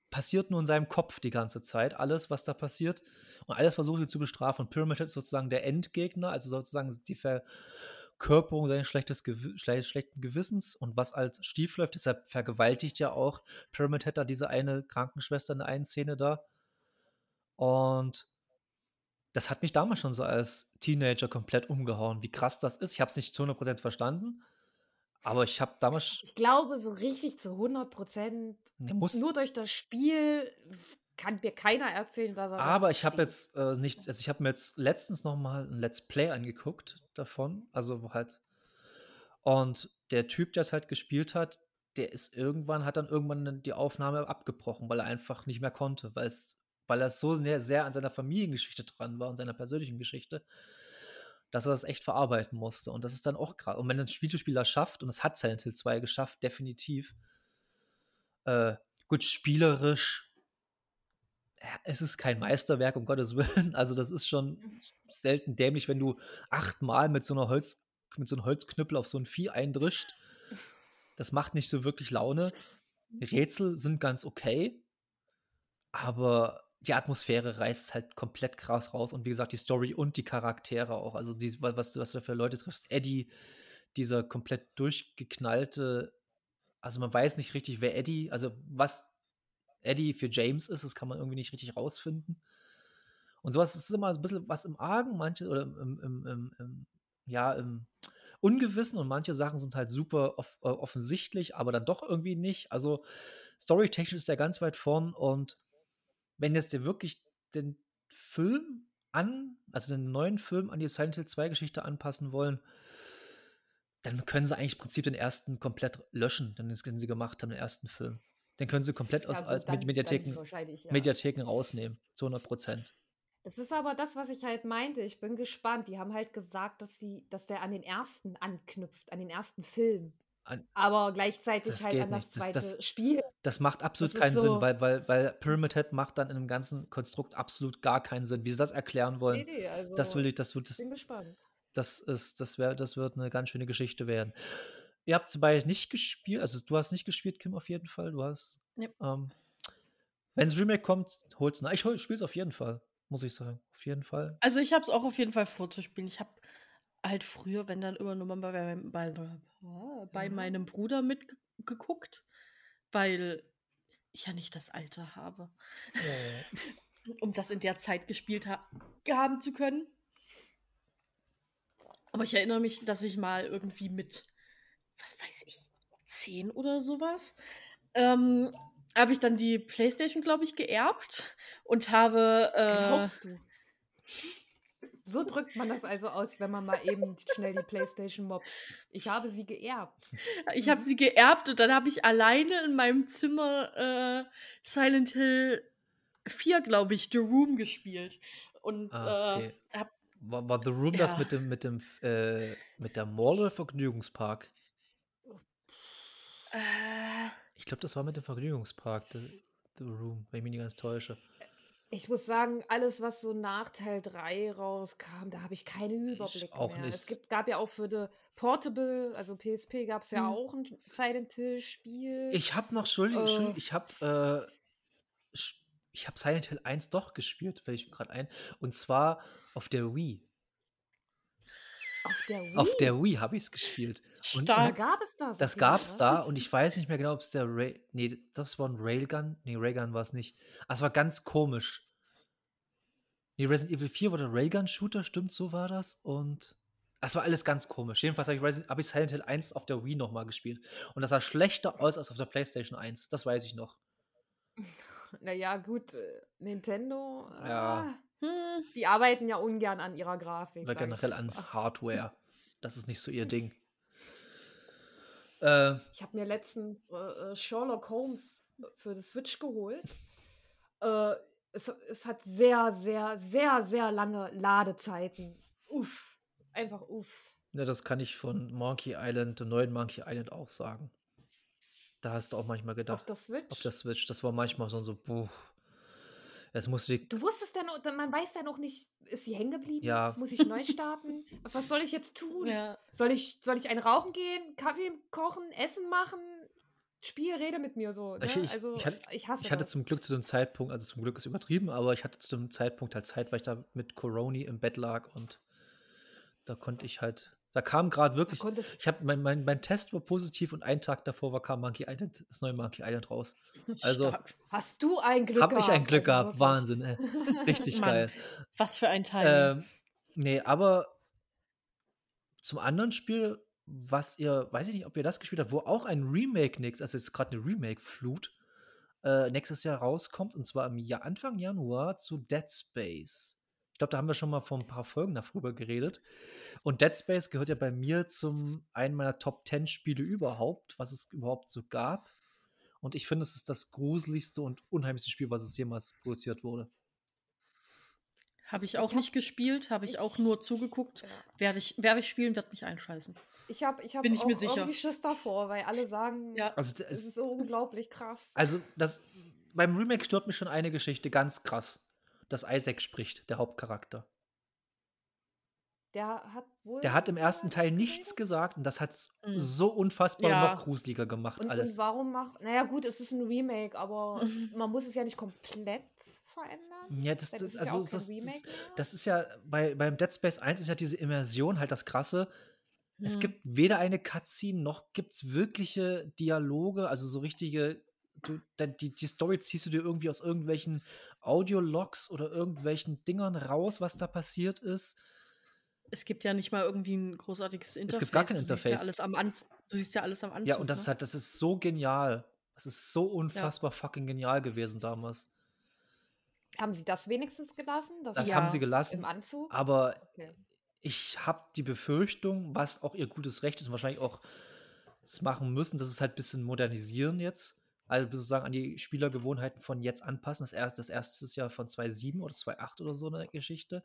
S1: passiert nur in seinem Kopf die ganze Zeit, alles, was da passiert. Und alles versucht ihn zu bestrafen. Und Pyramid Head ist sozusagen der Endgegner, also sozusagen die Verkörperung seines schlechtes schle schlechten Gewissens. Und was als schief läuft, deshalb vergewaltigt ja auch Pyramid Head da diese eine Krankenschwester in der einen Szene da. Und das hat mich damals schon so als Teenager komplett umgehauen, wie krass das ist. Ich habe es nicht zu 100% verstanden, aber ich habe damals
S4: Ich glaube, so richtig zu 100
S1: Ne, muss
S4: nur durch das Spiel kann mir keiner erzählen, dass er das
S1: Aber ich habe jetzt, äh, nicht also, ich habe mir jetzt letztens noch mal 'n Let's Play angeguckt davon, also, halt und der Typ, der's halt gespielt hat, der ist irgendwann hat dann irgendwann die Aufnahme abgebrochen, weil er einfach nicht mehr konnte, weil's weil er so sehr sehr an seiner Familiengeschichte dran war und seiner persönlichen Geschichte, dass er das echt verarbeiten musste. Und das ist dann auch gra und wenn ein Videospiel schafft, und das hat Silent Hill 2 geschafft, definitiv äh, gut, spielerisch ja, es ist kein Meisterwerk, um Gottes Willen. Also, das ist schon selten dämlich, wenn du achtmal mit so 'ner Holz mit so 'nem Holzknüppel auf so 'n Vieh eindrischt. Das macht nicht so wirklich Laune. Rätsel sind ganz okay, aber die Atmosphäre reißt halt komplett krass raus und wie gesagt, die Story und die Charaktere auch. Also, dies wa was du was du da für Leute triffst. Eddie, dieser komplett durchgeknallte also, man weiß nicht richtig, wer Eddie also, was Eddie für James ist, das kann man irgendwie nicht richtig rausfinden. Und so was ist immer so 'n bisschen was im Argen, manche oder im im im im ja, im Ungewissen und manche Sachen sind halt super off äh, offensichtlich, aber dann doch irgendwie nicht. Also, storytechnisch ist der ganz weit vorn und wenn jetzt dir wirklich den Film an also, den neuen Film an die Silent Hill 2 Geschichte anpassen wollen dann können sie eigentlich im Prinzip den 1. komplett löschen, den sie gemacht haben, den 1. Film. Den können sie komplett
S4: Ja
S1: aus Med
S4: dann
S1: Mediatheken
S4: ja.
S1: Mediatheken rausnehmen, zu 100%
S4: Das ist aber das, was ich halt meinte. Ich bin gespannt. Die haben halt gesagt, dass sie dass der an den 1. anknüpft, an den 1. Film.
S1: An
S4: Aber gleichzeitig halt an das
S1: nicht. Das
S4: 2.
S1: das
S4: Spiel.
S1: Das macht absolut
S4: Das
S1: keinen Sinn,
S4: so
S1: weil weil weil Pyramid Head macht dann in dem ganzen Konstrukt absolut gar keinen Sinn. Wie sie das erklären wollen,
S4: ne,
S1: das will
S4: also,
S1: ich das wird
S4: ich bin
S1: das
S4: gespannt.
S1: das ist das wär das wird 'ne ganz schöne Geschichte werden. Ihr habt sie beide nicht gespielt also, du hast nicht gespielt, Kim, auf jeden Fall. Du hast
S2: Ne.
S1: ähm, wenn's Remake kommt, holt's nach. Ich spiele es auf jeden Fall, muss ich sagen. Auf jeden Fall.
S2: Also, ich habe es auch auf jeden Fall vor zu spielen. Ich habe halt früher, wenn dann immer nur mal bei bei bei
S4: Ja.
S2: meinem Bruder mitge geguckt, weil ich ja nicht das Alter habe,
S1: Oh.
S2: um das in der Zeit gespielt ha haben zu können. Aber ich erinnere mich, dass ich mal irgendwie mit, was weiß ich, 10 oder so was, ähm, habe ich dann die Playstation, glaube ich, geerbt und habe, äh
S4: Glaubst du? So drückt man das also aus, wenn man mal eben schnell die Playstation mopst. Ich habe sie geerbt.
S2: Ich habe
S4: Mhm.
S2: sie geerbt und dann habe ich alleine in meinem Zimmer, äh, Silent Hill 4, glaube ich, The Room gespielt und,
S1: Ah,
S2: äh,
S1: okay.
S2: habe
S1: War war The Room das
S2: ja.
S1: mit dem mit dem äh, mit der Mall oder Vergnügungspark?
S2: Äh
S1: Ich glaube, das war mit dem Vergnügungspark, The The Room, wenn ich mich nicht ganz täusche.
S4: Ich muss sagen, alles, was so nach Teil 3 rauskam, da habe ich keinen
S1: Ich
S4: Überblick
S1: auch
S4: mehr. Es
S1: nicht.
S4: gibt gab ja auch für die Portable, also PSP gab's ja
S2: Mhm.
S4: auch 'n Silent Hill Spiel.
S1: Ich habe noch Entschuldigung,
S4: Äh.
S1: ich habe, äh, ich habe Silent Hill 1 doch gespielt, fällt ich mir grad ein, und zwar auf der Wii.
S4: Auf der Wii?
S1: Auf der Wii habe ich's gespielt. Und
S4: Da gab es das
S1: das gab's
S4: Fall.
S1: da und ich weiß nicht mehr genau, ob's der Ray ne, das war 'n Railgun? Ne, Raygun war's nicht. Ah, es war ganz komisch. Ne, Resident Evil 4 war der Railgun-Shooter, stimmt, so war das. Und es war alles ganz komisch. Jedenfalls habe ich habe ich Silent Hill 1 auf der Wii noch mal gespielt und das sah schlechter aus als auf der Playstation 1. Das weiß ich noch.
S4: Na ja, gut, äh, Nintendo,
S1: Ja.
S4: ah,
S2: Hm.
S4: die arbeiten ja ungern an ihrer Grafik,
S1: Oder generell an. Hardware. Das ist nicht so ihr Ding. Äh,
S4: Ich habe mir letztens, äh, äh, Sherlock Holmes für die Switch geholt. Äh, es es hat sehr, sehr, sehr, sehr lange Ladezeiten. Uff, einfach uff.
S1: ja, das kann ich von Monkey Island, dem neuen Monkey Island auch sagen. Da hast du auch manchmal
S4: Auf
S1: gedacht
S4: der
S1: auf
S4: Switch?
S1: der Switch, das war manchmal so so: „Puh, jetzt musst du die“
S4: Du wusstest ja noch man weiß ja noch nicht, ist sie hängen geblieben?
S1: Ja.
S4: Muss ich neu starten? Was soll ich jetzt tun?
S2: Ja.
S4: Soll ich soll ich einen rauchen gehen, Kaffee kochen, Essen machen? Spiel, rede mit mir so, ne?
S1: Ich ich
S4: Also,
S1: ich hatte
S4: ich hasse
S1: ich hatte
S4: das.
S1: zum Glück zu dem Zeitpunkt also, zum Glück ist übertrieben, aber ich hatte zu dem Zeitpunkt halt Zeit, weil ich da mit Coroni im Bett lag und da konnte ich halt Da kam gerade wirklich ich habe mein mein mein Test war positiv und einen Tag davor war kam Monkey Island das neue Monkey Island raus. Also,
S2: Stark.
S4: Hast du ein Glück
S1: habe ich ein
S4: gehabt,
S1: Glück
S4: also
S1: gehabt. Wahnsinn, ey. Richtig
S2: Mann,
S1: geil.
S2: was für ein Timing.
S1: Ähm, ne, aber zum anderen Spiel, was ihr weiß ich nicht, ob ihr das gespielt habt, wo auch ein Remake nächst also, ist grad 'ne Remake-Flut, äh, nächstes Jahr rauskommt, und zwar im Ja Anfang Januar zu Dead Space. Ich glaube, da haben wir schon mal vor 'n paar Folgen darüber geredet. Und Dead Space gehört ja bei mir zum einen meiner Top 10 Spiele überhaupt, was es überhaupt so gab. Und ich finde, es ist das gruseligste und unheimlichste Spiel, was es jemals produziert wurde.
S2: Habe ich
S4: Ich
S2: auch
S4: habe
S2: nicht gespielt, habe ich auch
S4: ich
S2: nur zugeguckt.
S4: ja.
S2: Werde ich werde ich spielen, wird mich einscheißen.
S4: Ich habe ich habe
S2: Bin ich mir
S4: auch
S2: sicher.
S4: irgendwie Schiss davor, weil alle sagen,
S2: Ja.
S1: Also,
S4: es
S1: ist
S4: ist so unglaublich krass.
S1: also, das beim Remake stört mich schon eine Geschichte ganz krass, dass Isaac spricht, der Hauptcharakter.
S4: Der hat wohl
S1: Der hat im ersten Teil
S4: nicht
S1: nichts gesagt und das hat's
S2: Mhm.
S1: so unfassbar
S2: Ja.
S1: noch gruseliger gemacht
S4: Und, und
S1: alles.
S4: warum macht. Naja, gut, es ist ein Remake, aber man muss es ja nicht komplett verändern.
S1: Ja, das
S4: Dann
S1: das
S4: ist es ja
S1: also,
S4: auch kein
S1: das das das ist ja bei beim Dead Space 1 ist ja diese Immersion halt das Krasse. Es
S2: Mhm.
S1: gibt weder eine Cutscene noch gibt's wirkliche Dialoge, also, so richtige du die die Story ziehst du dir irgendwie aus irgendwelchen Audiologs oder irgendwelchen Dingern raus, was da passiert ist.
S2: Es gibt ja nicht mal irgendwie 'n großartiges
S1: Es gibt gar
S2: Interface.
S1: kein
S2: Du siehst ja
S1: Interface.
S2: alles am Anz du siehst ja alles am
S1: Ja,
S2: Anzug,
S1: und das ist
S2: ne?
S1: halt das ist so genial. Das ist so
S2: Ja.
S1: unfassbar fucking genial gewesen damals.
S4: Haben sie das wenigstens gelassen?
S1: Das
S4: es
S1: haben sie
S2: Ja.
S1: gelassen,
S4: im Anzug?
S1: aber
S4: Okay.
S1: ich habe die Befürchtung, was auch ihr gutes Recht ist und wahrscheinlich auch es machen müssen, dass es halt bisschen modernisieren jetzt. Also, sozusagen an die Spielergewohnheiten von jetzt anpassen. Das erst das erste ist ja von 2.7 oder 2.8 oder so 'ne Geschichte.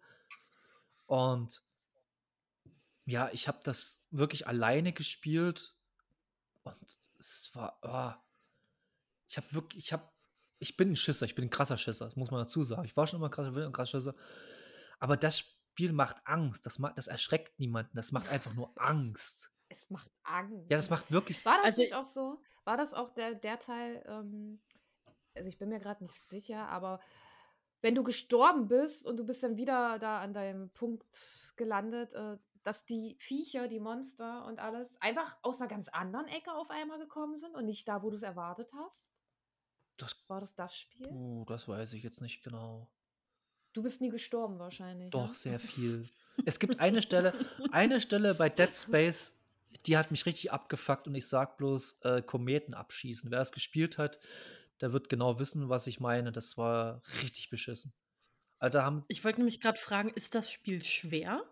S1: Und ja, ich habe das wirklich alleine gespielt und es war oh. Ich habe wirklich ich habe ich bin 'n Schisser, ich bin 'n krasser Schisser, das muss man dazu sagen. Ich war schon immer 'n krasser bin 'n krasser Schisser. Aber das Spiel macht Angst. Das ma das erschreckt niemanden. Das macht einfach nur Angst.
S4: Es macht Angst.
S1: Ja, das macht wirklich
S4: War das
S2: Also
S4: nicht auch so? War das auch der der Teil, ähm also, ich bin mir grad nicht sicher, aber wenn du gestorben bist und du bist dann wieder da an deinem Punkt gelandet, äh, dass die Viecher, die Monster und alles einfach aus 'ner ganz anderen Ecke auf einmal gekommen sind und nicht da, wo du's erwartet hast?
S1: Das
S4: War das das Spiel?
S1: Oh, das weiß ich jetzt nicht genau.
S4: Du bist nie gestorben wahrscheinlich,
S1: Doch,
S4: ne?
S1: sehr viel. Es gibt eine Stelle eine Stelle bei Dead Space, die hat mich richtig abgefuckt und ich sage bloß, äh, Kometen abschießen. Wer das gespielt hat, der wird genau wissen, was ich meine. Das war richtig beschissen. Da haben
S2: Ich wollte nämlich grad fragen, ist das Spiel schwer?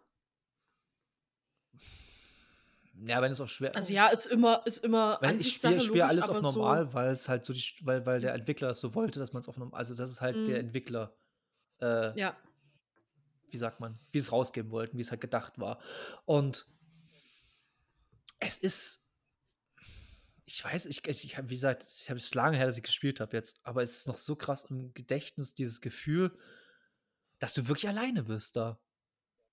S1: Ja, wenn es auch schwer
S2: Also, ja, ist immer ist immer
S1: Wenn ich spiele
S2: logisch,
S1: alles auf
S2: aber so
S1: normal, weil's halt so die weil weil der Entwickler es so wollte, dass man's auf norm also, das ist halt der
S2: Mhm.
S1: Entwickler, äh
S2: Ja.
S1: wie sagt man, wie sie's rausgeben wollten, wie's halt gedacht war. Und es ist ich weiß, ich ich habe wie gesagt, ich habe es lange her, dass ich gespielt habe jetzt, aber es ist noch so krass im Gedächtnis, dieses Gefühl, dass du wirklich alleine bist da.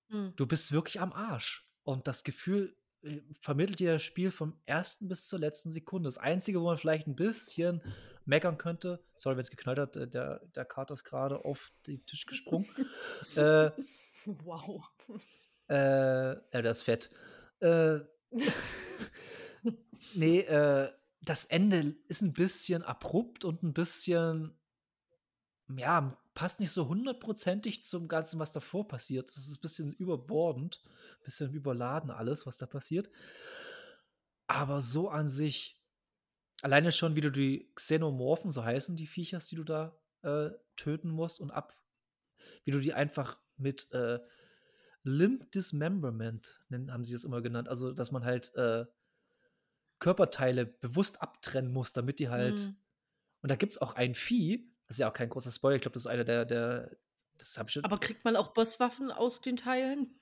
S2: Mhm.
S1: Du bist wirklich am Arsch. Und das Gefühl, äh, vermittelt dir das Spiel vom 1. bis zur letzten Sekunde. Das Einzige, wo man vielleicht 'n bisschen meckern könnte sorry, wenn's geknallt hat, äh, der der Kater ist grade auf den Tisch gesprungen. äh
S4: Wow.
S1: äh, ja, der ist fett. Äh ne, äh, das Ende ist 'n bisschen abrupt und 'n bisschen ja, passt nicht so hundertprozentig zum Ganzen, was davor passiert. Das ist bisschen überbordend, bisschen überladen alles, was da passiert. Aber so an sich alleine schon, wie du die Xenomorphen, so heißen die Viechers, die du da, äh, töten musst und ab wie du die einfach mit, äh, Limb Dismemberment haben sie es immer genannt. Also, dass man halt, äh, Körperteile bewusst abtrennen muss, damit die halt
S2: Mhm.
S1: und da gibt's auch ein Vieh, das ist ja auch kein großer Spoiler, ich glaube, das ist einer der der das habe ich schon
S2: Aber kriegt man auch Bosswaffen aus den Teilen?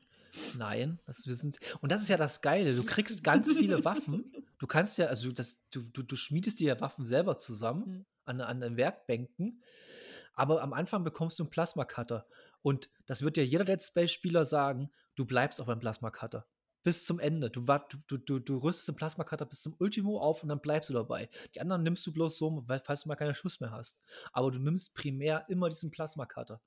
S1: Nein, das wir sind und das ist ja das Geile. Du kriegst ganz viele Waffen. Du kannst ja also, das du du du schmiedest dir ja Waffen selber zusammen
S2: Mhm.
S1: an an den Werkbänken, aber am Anfang bekommst du 'n Plasma-Cutter. Und das wird dir jeder Dead Space-Spieler sagen, du bleibst auch beim Plasma-Cutter. Bis zum Ende. Du du du du rüstest den Plasma-Cutter bis zum Ultimo auf und dann bleibst du dabei. Die anderen nimmst du bloß so, falls du mal keine Schuss mehr hast. Aber du nimmst primär immer diesen Plasma-Cutter.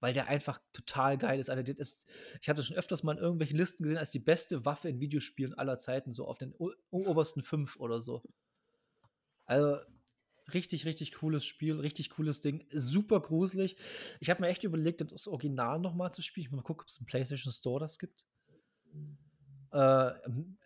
S1: weil der einfach total geil ist. Also, ist ich das schon öfters mal in irgendwelchen Listen gesehen als die beste Waffe in Videospielen aller Zeiten, so auf den obersten 5 oder so. Also, richtig, richtig cooles Spiel, richtig cooles Ding, super gruselig. Ich habe mir echt überlegt, das Original noch mal zu spielen. Ich muss mal gucken, ob's im PlayStation Store das gibt. Äh,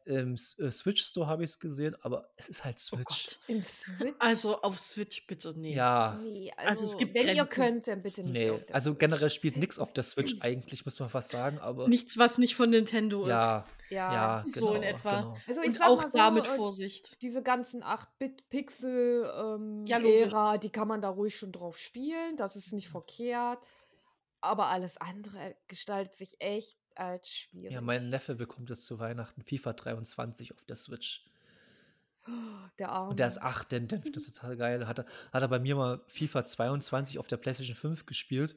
S1: im äh, Switch Store habe ich's gesehen, aber es ist halt
S2: Oh
S1: Switch.
S2: Gott.
S4: Im Switch?
S2: Also, auf Switch bitte, ne.
S1: Ja.
S4: Ne,
S2: Also, es
S4: also,
S2: gibt
S4: wenn ihr
S2: Grenzen.
S4: könnt, dann bitte nicht
S1: Ne,
S4: auf der
S1: also, generell spielt nix auf der Switch eigentlich, muss man fast sagen, aber
S2: Nichts, was nicht von Nintendo ist.
S1: ja,
S4: Ja.
S1: ja,
S2: So in
S1: genau,
S2: etwa.
S1: genau.
S4: Also, ich
S2: Und
S4: sage
S2: auch
S4: mal so,
S2: da mit
S4: äh,
S2: Vorsicht.
S4: diese ganzen 8-Bit-Pixel, ähm,
S2: Ja,
S4: die kann man da ruhig schon drauf spielen. Das ist nicht verkehrt. Aber alles andere gestaltet sich echt als schwierig.
S1: Ja, mein Neffe bekommt jetzt zu Weihnachten FIFA 23 auf der Switch.
S4: Der
S1: Und der ist
S4: Arme.
S1: 8, der der findet das total geil. Hat er hat er bei mir mal FIFA 22 auf der PlayStation 5 gespielt.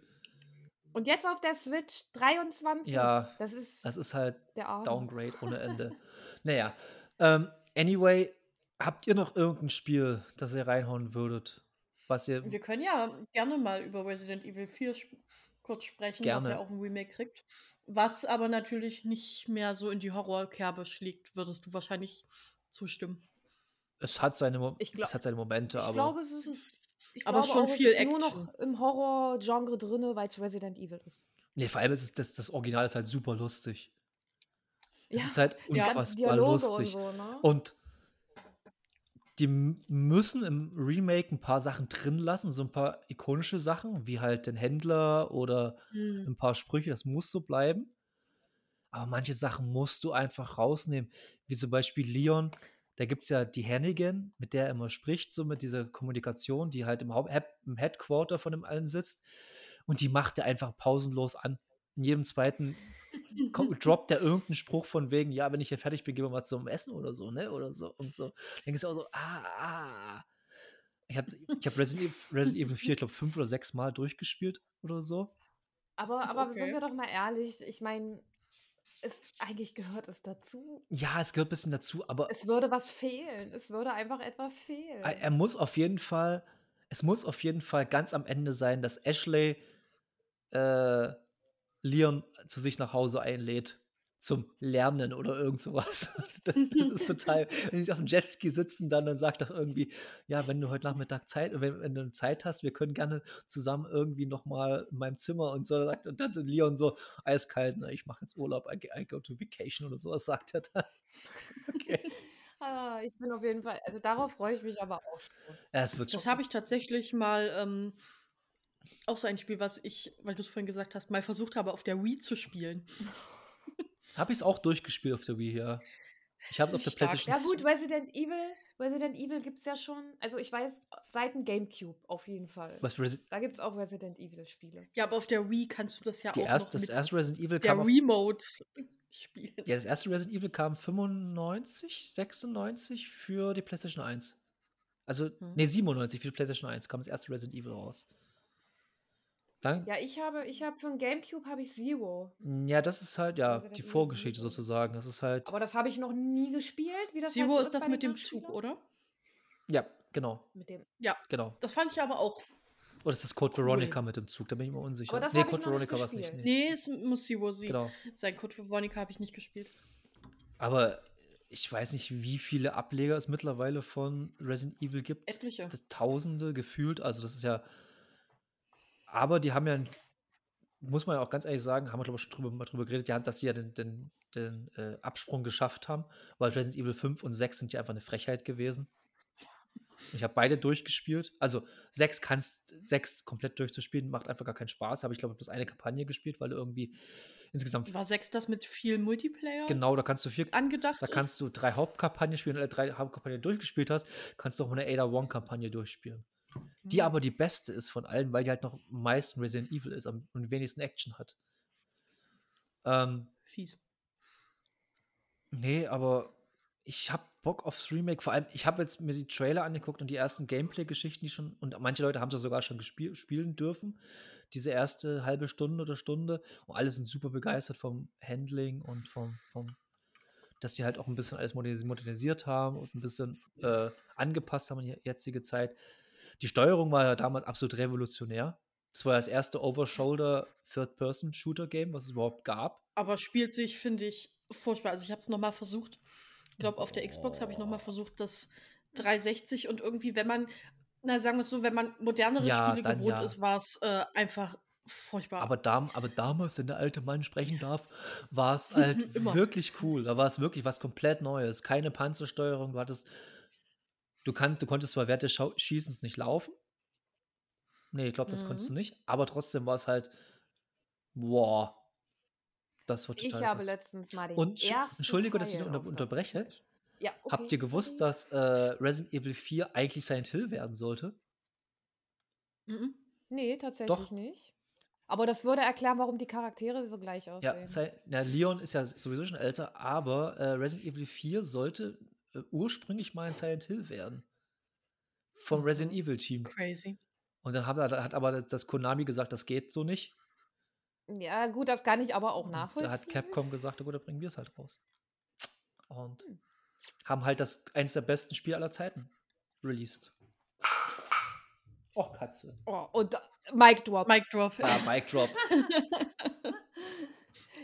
S4: Und jetzt auf der Switch 23.
S1: Ja,
S4: Das ist
S1: das ist halt. Downgrade ohne Ende. Na ja, ähm, anyway, habt ihr noch irgend 'n Spiel, das ihr reinhauen würdet, was ihr
S2: Wir können ja gerne mal über Resident Evil 4 sp kurz sprechen, was ja
S1: Gerne.
S2: auch 'n Remake kriegt. Was aber natürlich nicht mehr so in die Horrorkerbe schlägt, würdest du wahrscheinlich zustimmen.
S1: Es hat seine Mo
S4: Ich glau
S1: es hat seine Momente,
S4: ich
S1: aber
S4: glaube, es ist 'n ich
S2: Aber
S4: glaube
S2: schon
S4: auch, es
S2: viel
S4: ist nur noch
S2: Action.
S4: im Horror-Genre drinne, weil's Resident Evil ist.
S1: Ne, vor allem ist es das das Original ist halt super lustig. Es
S4: Ja,
S1: ist halt unfassbar
S4: Dialoge und
S1: lustig.
S4: so, ne?
S1: Und die müssen im Remake 'n paar Sachen drin lassen, so 'n paar ikonische Sachen, wie halt den Händler oder
S2: Mhm.
S1: 'n paar Sprüche, das muss so bleiben. Aber manche Sachen musst du einfach rausnehmen, wie zum Beispiel Leon, da gibt's ja die Hannigan, mit der er immer spricht, so mit dieser Kommunikation, die halt im Haupt im Headquarter von dem allen sitzt. Und die macht er einfach pausenlos an. In jedem zweiten ko droppt er irgend 'n Spruch von wegen: „Ja, wenn ich hier fertig bin, gehen wir mal zum Essen“ oder so, ne, oder so und so. Denkst du auch so: „Ah, ah.“ Ich habe ich habe Resident Resident Evil 4, ich glaube, 5 oder 6 Mal durchgespielt oder so.
S4: Aber aber sind
S2: Okay.
S4: wir doch mal ehrlich, ich meine, es eigentlich gehört es dazu.
S1: Ja, es gehört bisschen dazu, aber
S4: Es würde was fehlen. Es würde einfach etwas fehlen.
S1: er muss auf jeden Fall es muss auf jeden Fall ganz am Ende sein, dass Ashley, äh, Leon zu sich nach Hause einlädt zum Lernen oder irgend so was. Das das ist total wenn die auf'm Jetski sitzen dann dann sagt doch irgendwie: „Ja, wenn du heute Nachmittag Zeit wenn wenn du Zeit hast, wir können gerne zusammen irgendwie noch mal in meinem Zimmer“ und so. Sagt und dann Leon so eiskalt: „Ne, ich mache jetzt Urlaub, I I go to vacation“ oder so was sagt er dann. Okay.
S4: Ah, ich bin auf jeden Fall also, darauf freue ich mich aber auch schon.
S1: Ja, es wird
S2: Das
S1: schon
S2: habe ich tatsächlich mal, ähm auch so ein Spiel, was ich, weil du's vorhin gesagt hast, mal versucht habe, auf der Wii zu spielen.
S1: Habe ich's auch durchgespielt auf der Wii, ja. Ich habe es auf der
S2: Stark.
S1: PlayStation
S4: Ja gut, Resident Evil Resident Evil gibt's ja schon also, ich weiß, seit dem GameCube auf jeden Fall.
S1: Was Resi
S4: Da gibt's auch Resident Evil-Spiele.
S2: Ja, aber auf der Wii kannst du das ja
S1: Die
S2: auch
S1: erst
S2: noch
S1: das
S2: mit
S1: erste Resident Evil
S2: der
S1: kam auf
S2: Remote spielen.
S1: Ja, das erste Resident Evil kam 95, 96 für die PlayStation 1. Also,
S2: Mhm.
S1: ne, 97 für die PlayStation 1 kam das erste Resident Evil raus. Dann
S4: Ja, ich habe ich habe für 'n GameCube habe ich Zero.
S1: Hm, ja, das ist halt, ja,
S4: Resident
S1: die Vorgeschichte
S4: Zero.
S1: sozusagen. Das ist halt
S4: Aber das habe ich noch nie gespielt, wie das halt
S2: Zero
S4: so
S2: ist
S4: ist
S2: das mit dem Zug, oder?
S1: Ja, genau,
S4: Mit dem
S2: Ja,
S1: genau.
S2: das fand ich aber auch
S1: Oder ist das Code
S2: cool.
S1: Veronica mit dem Zug? Da bin ich mir unsicher.
S4: Aber das
S1: Ne,
S4: habe ich
S1: Code
S4: noch nicht
S1: Veronica war's nicht,
S4: gespielt.
S1: ne.
S2: Ne, es muss Zero sie
S1: Genau.
S2: sein. Code Veronica habe ich nicht gespielt.
S1: Aber ich weiß nicht, wie viele Ableger es mittlerweile von Resident Evil gibt.
S2: Etliche.
S1: Das Tausende gefühlt. Also, das ist ja aber die haben ja muss man ja auch ganz ehrlich sagen, haben wir, glaube ich, schon drüber mal drüber geredet, ja, dass sie ja den den den, äh, Absprung geschafft haben, weil Resident Evil 5 und 6 sind ja einfach 'ne Frechheit gewesen. Ich habe beide durchgespielt. Also, 6 kannst 6 komplett durchzuspielen, macht einfach gar keinen Spaß. Habe ich, glaube ich, bloß eine Kampagne gespielt, weil irgendwie insgesamt
S2: War 6 das mit viel Multiplayer
S1: Genau, da kannst du 4
S2: angedacht
S1: da
S2: ist?
S1: kannst du 3 Hauptkampagnen spielen. Wenn du alle 3 Hauptkampagnen durchgespielt hast, kannst du auch mal 'ne Ada Wong Kampagne durchspielen. Die
S2: Hm.
S1: aber die beste ist von allen, weil die halt noch am meisten Resident Evil ist am und wenigsten Action hat. Ähm
S2: Fies.
S1: Ne, aber ich habe Bock aufs Remake. Vor allem, ich habe jetzt mir die Trailer angeguckt und die ersten Gameplay-Geschichten, die schon und manche Leute haben's ja sogar schon gespiel spielen dürfen, diese erste 1/2 Stunde oder Stunde. Und alle sind super begeistert vom Handling und vom vom dass die halt auch 'n bisschen alles modernis modernisiert haben und 'n bisschen, äh, angepasst haben an die jetzige Zeit. Die Steuerung war ja damals absolut revolutionär. Das war das erste Over-Shoulder Third-Person-Shooter-Game, was es überhaupt gab.
S2: Aber spielt sich, finde ich, furchtbar. Also ich habe es nochmal versucht. Ich glaube, auf der Xbox habe ich nochmal versucht, das 360 und irgendwie, wenn man, na sagen wir es so, wenn man modernere
S1: Ja,
S2: Spiele gewohnt
S1: ja.
S2: ist, war es äh, einfach furchtbar.
S1: Aber, dam aber damals, wenn der alte Mann sprechen darf, war es halt wirklich cool. Da war es wirklich was komplett Neues. Keine Panzersteuerung. Du hattest, du, kannst, du konntest zwar während des Schau Schießens nicht laufen. Nee, ich glaube, das konntest du
S2: Mhm.
S1: nicht. Aber trotzdem war es halt, boah, das war
S4: Ich
S1: total
S4: habe
S1: krass.
S4: letztens mal den
S1: Und
S4: ersten
S1: Entschuldige, dass ich unter unterbreche.
S4: Ja, okay.
S1: Habt ihr gewusst, dass äh, Resident Evil 4 eigentlich Silent Hill werden sollte?
S2: Mhm.
S4: Nee, tatsächlich
S1: Doch.
S4: nicht. Aber das würde erklären, warum die Charaktere so gleich
S1: Ja,
S4: aussehen.
S1: Sil na, Leon ist ja sowieso schon älter, aber äh, Resident Evil 4 sollte äh, ursprünglich mal ein Silent Hill werden. Vom Resident
S4: Mhm.
S1: Evil Team.
S2: Crazy.
S1: Und dann hat, hat aber das- das Konami gesagt, das geht so nicht.
S4: Ja, gut, das kann ich aber auch
S1: Und
S4: nachvollziehen.
S1: da hat Capcom gesagt, na gut, dann bringen wir es halt raus. Und
S4: Hm.
S1: haben halt das eines der besten Spiele aller Zeiten released. Och, Katze.
S4: Oh, und da- Mic Drop.
S2: Mic Drop.
S1: Ah, Mic Drop.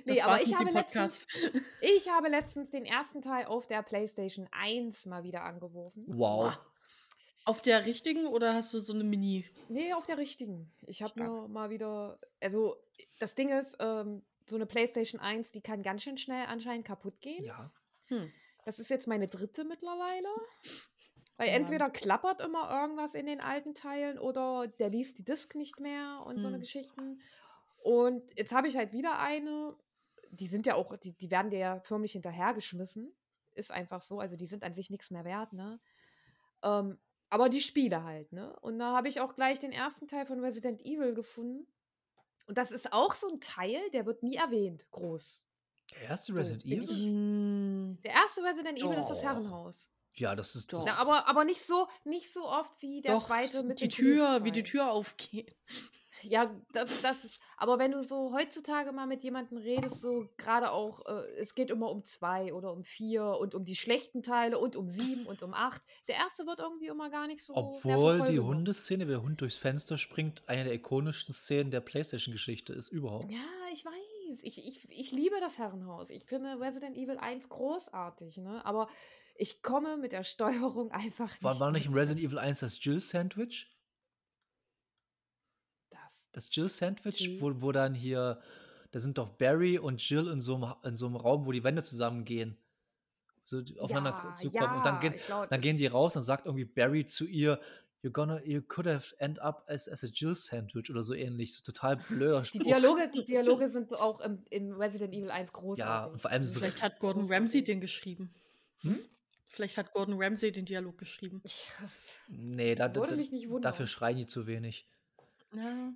S4: nee, aber ich habe, letztens, ich habe letztens den ersten Teil auf der PlayStation 1 mal wieder angeworfen.
S1: Wow.
S2: Auf der richtigen oder hast du so eine Mini?
S4: Nee, auf der richtigen. Ich habe mir mal wieder. Also, das Ding ist, ähm, so eine PlayStation 1, die kann ganz schön schnell anscheinend kaputt gehen.
S1: Ja.
S2: Hm.
S4: Das ist jetzt meine dritte mittlerweile. Weil
S2: Ja.
S4: entweder klappert immer irgendwas in den alten Teilen oder der liest die Disk nicht mehr und so eine
S2: Hm.
S4: Geschichten. Und jetzt habe ich halt wieder eine. Die sind ja auch, die, die werden dir ja förmlich hinterhergeschmissen. Ist einfach so. Also die sind an sich nichts mehr wert, ne? Ähm, aber die Spiele halt, ne? Und da habe ich auch gleich den ersten Teil von Resident Evil gefunden. Und das ist auch so ein Teil, der wird nie erwähnt, groß.
S1: Der erste
S4: So,
S1: Resident
S4: bin
S1: Evil?
S4: ich-
S2: Mm,
S4: Der erste Resident Evil ist das. Herrenhaus.
S1: Ja, das ist.
S2: Doch.
S4: Na, aber, aber nicht so, nicht so oft wie der
S2: Doch,
S4: zweite mit
S2: die Tür, wie die. Tür aufgeht.
S4: Ja, das, das ist. Aber wenn du so heutzutage mal mit jemandem redest, so gerade auch, äh, es geht immer um zwei oder um vier und um die schlechten Teile und um sieben und um acht. Der erste wird irgendwie immer gar nicht so.
S1: Obwohl die
S4: genommen.
S1: Hundeszene, wie der Hund durchs Fenster springt, eine der ikonischsten Szenen der PlayStation-Geschichte ist überhaupt.
S4: Ja, ich weiß. Ich, ich, ich liebe das Herrenhaus. Ich finde Resident Evil 1 großartig, ne? Aber ich komme mit der Steuerung einfach nicht.
S1: War, war nicht im Resident Evil 1 das Jill-Sandwich?
S4: Das.
S1: Das Jill-Sandwich,
S4: Jill?
S1: wo, wo dann hier, da sind doch Barry und Jill in so einem, in so einem Raum, wo die Wände zusammengehen. So die aufeinander
S4: Ja,
S1: zukommen. und dann
S4: ja,
S1: gehen,
S4: glaub,
S1: dann gehen die raus und sagt irgendwie Barry zu ihr, You're gonna, you could have end up as, as a Jill Sandwich oder so ähnlich. So total blöder
S4: Die
S1: Spruch.
S4: Dialoge, die Dialoge sind auch im, in Resident Evil 1
S1: Ja,
S4: großartig.
S1: und vor allem so
S2: Vielleicht hat Gordon. Ramsay den geschrieben.
S1: Hm?
S2: Vielleicht hat Gordon Ramsay den Dialog geschrieben.
S4: Das
S1: Nee, da, da,
S4: würde
S1: da,
S4: mich nicht wundern.
S1: dafür schreien die zu wenig.
S2: Ja.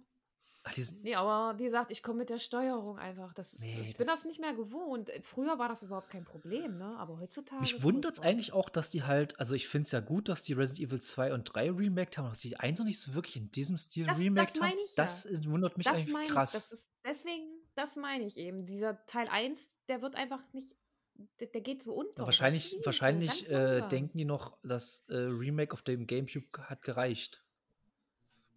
S1: Ach, sind,
S4: Nee, aber wie gesagt, ich komme mit der Steuerung einfach. Das ist,
S1: Nee,
S4: ich bin
S1: das-
S4: das nicht mehr gewohnt. Früher war das überhaupt kein Problem, ne? Aber heutzutage.
S1: mich wundert es
S4: furchtbar.
S1: eigentlich auch, dass die halt, also ich finde es ja gut, dass die Resident Evil 2 und 3 remaked haben, dass die 1 noch nicht so wirklich in diesem Stil
S4: Das- das
S1: remaked haben. Das
S4: ja.
S1: äh, wundert mich
S4: Das
S1: eigentlich
S4: meine ich.
S1: krass.
S4: Das ist, deswegen, das meine ich eben. Dieser Teil 1, der wird einfach nicht. Der, der geht so unter.
S1: Ja, wahrscheinlich
S4: Das
S1: wahrscheinlich
S4: so
S1: äh, denken die noch, das äh, Remake auf dem Gamecube hat gereicht,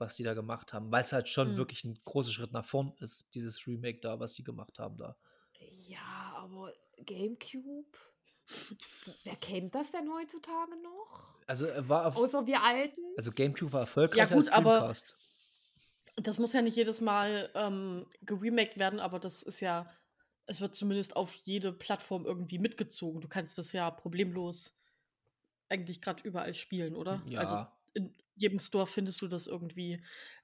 S1: was die da gemacht haben, weil es halt schon
S2: Hm.
S1: wirklich ein großer Schritt nach vorn ist, dieses Remake da, was die gemacht haben da.
S4: Ja, aber Gamecube. Wer kennt das denn heutzutage noch?
S1: Also war auf,
S4: Außer wir Alten?
S1: also Gamecube war erfolgreicher
S2: gut,
S1: als
S2: aber-
S1: Dreamcast.
S2: Das muss ja nicht jedes Mal ähm, geremaked werden, aber das ist ja, es wird zumindest auf jede Plattform irgendwie mitgezogen. Du kannst das ja problemlos eigentlich gerade überall spielen, oder?
S1: Ja.
S2: Also in jedem Store findest du das irgendwie.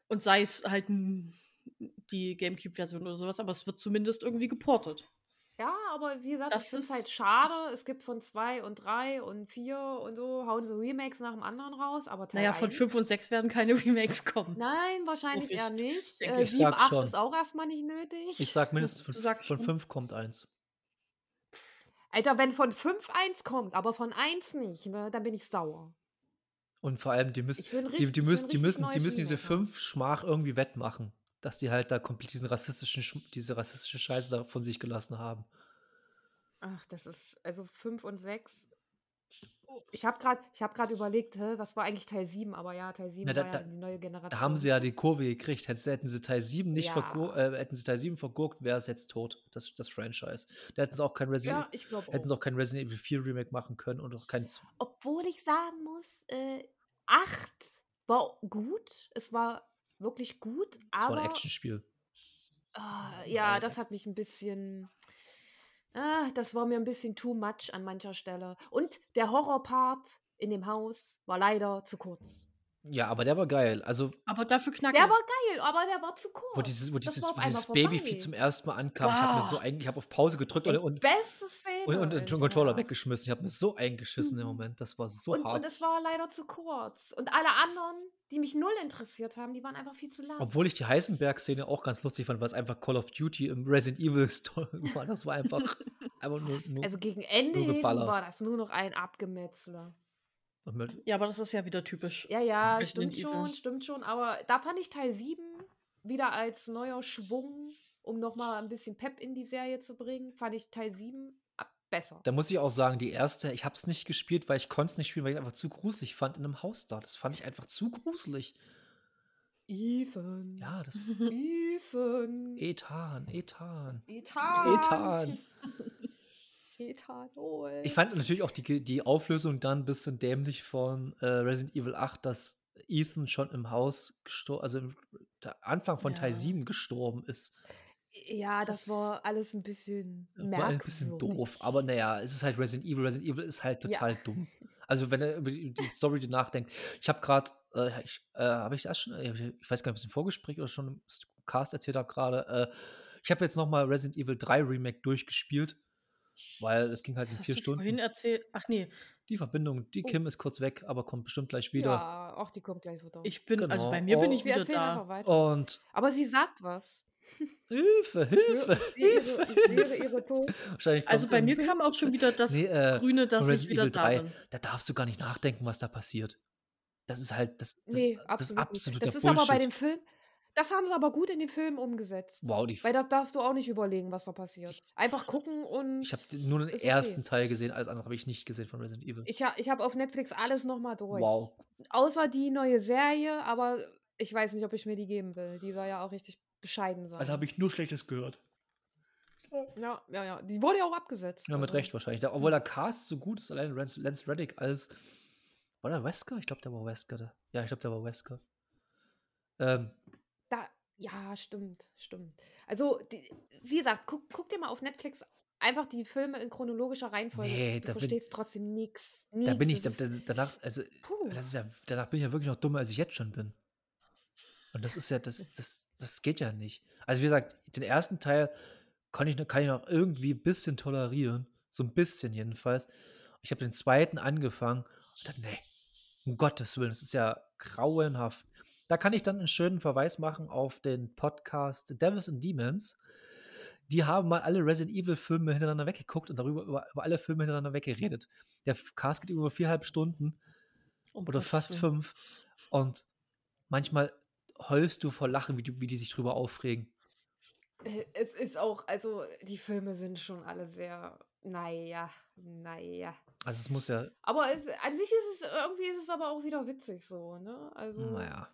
S2: Und sei es halt die GameCube-Version oder sowas, aber es wird zumindest irgendwie geportet.
S4: Ja, aber wie gesagt,
S2: Das
S4: halt
S2: ist-
S4: schade. Es gibt von 2 und 3 und 4 und so, hauen so Remakes nach dem anderen raus, aber Teil
S2: Naja, von
S4: 1
S2: 5 und 6 werden keine Remakes kommen.
S4: Nein, wahrscheinlich eher nicht. Äh,
S1: ich.
S4: 7,
S1: sag
S4: 8
S1: schon.
S4: ist auch erstmal nicht nötig.
S1: Ich sag mindestens von, von
S2: schon.
S1: fünf kommt eins.
S4: Alter, wenn von 5 1 kommt, aber von 1 nicht, ne, dann bin ich sauer.
S1: Und vor allem, die müssen, die,
S4: richtig-
S1: die
S4: will
S1: müssen, die müssen, die müssen diese fünf Schmach irgendwie wettmachen, dass die halt da komplett diesen rassistischen, Sch- diese rassistische Scheiße da von sich gelassen haben.
S4: Ach, das ist, also 5 und 6. Ich habe gerade hab überlegt, hä, was war eigentlich Teil 7, aber ja, Teil 7
S1: Na, da,
S4: war
S1: da,
S4: ja die neue Generation.
S1: da haben sie ja die Kurve gekriegt. Hätten sie, hätten sie Teil 7 nicht vergur
S4: Ja.
S1: äh, hätten sie Teil 7 vergurkt, wäre es jetzt tot, das, das Franchise. Da hätten sie auch kein Resident,
S4: Ja,
S1: hätten
S4: auch.
S1: sie auch kein Resident Evil 4 Remake machen können und auch kein. Z-
S4: Obwohl ich sagen muss, äh, 8 war gut. Es war wirklich gut,
S1: Das war ein
S4: aber
S1: Actionspiel.
S4: ah, ja, das hat mich ein bisschen. Ah, das war mir ein bisschen too much an mancher Stelle. Und der Horrorpart in dem Haus war leider zu kurz.
S1: Ja, aber der war geil. Also,
S2: Aber dafür knackig.
S4: Der war geil, aber der war zu kurz.
S1: wo dieses, wo dieses, wo dieses Babyvieh zum ersten Mal ankam, ich habe mir so
S2: Bah.
S1: ein, ich habe auf Pause gedrückt und, und,
S4: beste Szene.
S1: und, und, den. Controller weggeschmissen. Ich habe mir so eingeschissen im
S4: Mhm.
S1: Moment. Das war so
S4: Und,
S1: hart.
S4: und es war leider zu kurz. Und alle anderen, die mich null interessiert haben, die waren einfach viel zu lang.
S1: Obwohl ich die Heisenberg-Szene auch ganz lustig fand, weil es einfach Call of Duty im Resident Evil Story war. Das war einfach, einfach nur, nur
S4: also gegen Ende
S1: nur
S4: war das nur noch ein Abgemetzler.
S2: Ja, aber das ist ja wieder typisch.
S4: Ja, ja,
S2: Resident
S4: stimmt
S2: Evil.
S4: schon, stimmt schon. Aber da fand ich Teil 7 wieder als neuer Schwung, um nochmal ein bisschen Pep in die Serie zu bringen, fand ich Teil 7 ab- besser.
S1: Da muss ich auch sagen, die erste, ich habe es nicht gespielt, weil ich konnte es nicht spielen, weil ich einfach zu gruselig fand in einem Haus da. Das fand ich einfach zu gruselig.
S4: Ethan.
S1: Ja, das
S4: Ethan.
S1: Ethan, Ethan.
S4: Ethan.
S1: Ethan.
S4: Ethanol.
S1: Ich fand natürlich auch die, die Auflösung dann ein bisschen dämlich von äh, Resident Evil 8, dass Ethan schon im Haus gestorben, also im Anfang von Teil
S4: Ja.
S1: 7 gestorben ist.
S4: Ja, das,
S2: Das
S4: war alles ein bisschen merkwürdig.
S1: War ein bisschen doof, aber naja, es ist halt Resident Evil. Resident Evil ist halt
S4: Ja.
S1: total dumm. Also wenn er über die, die Story nachdenkt. Ich habe gerade, äh, ich, äh, habe ich das schon, äh, ich weiß gar nicht, ob ich im Vorgespräch oder schon im Cast erzählt habe gerade. Äh, ich habe jetzt noch mal Resident Evil 3 Remake durchgespielt, weil es ging halt
S2: Das
S1: in
S2: hast
S1: vier
S2: du
S1: Stunden.
S2: vorhin erzählt. Ach nee,
S1: Die Verbindung, die
S4: Oh.
S1: Kim ist kurz weg, aber kommt bestimmt gleich wieder.
S4: Ja, ach, die kommt gleich wieder.
S2: ich bin, also
S1: Genau.
S2: bei mir bin
S1: Oh.
S2: ich
S4: Wir
S2: wieder
S4: erzählen einfach
S2: da.
S4: weiter.
S1: Und
S4: Aber sie sagt was.
S1: Hilfe,
S4: Ich
S1: Hilfe,
S4: sehe ihre,
S1: Hilfe.
S4: ich sehe ihre Ton.
S1: Wahrscheinlich
S2: Also bei mir kam auch schon wieder das
S1: Nee, äh,
S2: Grüne, dass ich
S1: Resident
S2: wieder
S1: Evil
S2: da
S1: 3,
S2: bin.
S1: da darfst du gar nicht nachdenken, was da passiert. Das ist halt, das, das,
S4: Nee,
S1: das ist
S4: absolut nicht.
S1: absoluter
S4: Das ist
S1: Bullshit.
S4: aber bei dem Film, das haben sie aber gut in dem Film umgesetzt.
S1: wow, die,
S4: Weil da darfst du auch nicht überlegen, was da passiert. Einfach gucken und
S1: ich habe nur den
S4: ist okay.
S1: ersten Teil gesehen, alles andere habe ich nicht gesehen von Resident Evil.
S4: ich, ha- ich habe auf Netflix alles nochmal durch.
S1: Wow.
S4: Außer die neue Serie, aber ich weiß nicht, ob ich mir die geben will. Die soll ja auch richtig bescheiden sein.
S1: Also habe ich nur Schlechtes gehört.
S4: ja, ja, ja. Die wurde ja auch abgesetzt.
S1: Ja, mit
S4: also.
S1: Recht wahrscheinlich. Da, obwohl der Cast so gut ist, allein Lance, Reddick als. War der Wesker? Ich glaube, der war Wesker. Der. Ja, ich glaube, der war Wesker. Ähm,
S4: ja, stimmt, stimmt. Also, die, wie gesagt, guck, guck dir mal auf Netflix einfach die Filme in chronologischer Reihenfolge.
S1: Nee,
S4: du
S1: da bin-
S4: verstehst trotzdem nichts.
S1: da bin ich da, da, danach, also
S4: Puh.
S1: das ist ja, danach bin ich ja wirklich noch dummer, als ich jetzt schon bin. Und das ist ja, das, das, das geht ja nicht. Also wie gesagt, den ersten Teil kann ich, noch- kann ich noch irgendwie ein bisschen tolerieren. So ein bisschen jedenfalls. Ich habe den zweiten angefangen und dann, nee, um Gottes Willen, das ist ja grauenhaft. Da kann ich dann einen schönen Verweis machen auf den Podcast Devils and Demons. Die haben mal alle Resident Evil Filme hintereinander weggeguckt und darüber über, über alle Filme hintereinander weggeredet. Der Cast geht über viereinhalb Stunden
S2: Um
S1: oder fast
S2: Willen.
S1: fünf. Und manchmal heulst du vor Lachen, wie die, wie die sich drüber aufregen.
S4: Äh, Es ist auch, also die Filme sind schon alle sehr, naja, naja.
S1: Also es muss ja,
S4: Aber es, an sich ist es, irgendwie ist es aber auch wieder witzig so, ne? Also,
S1: naja.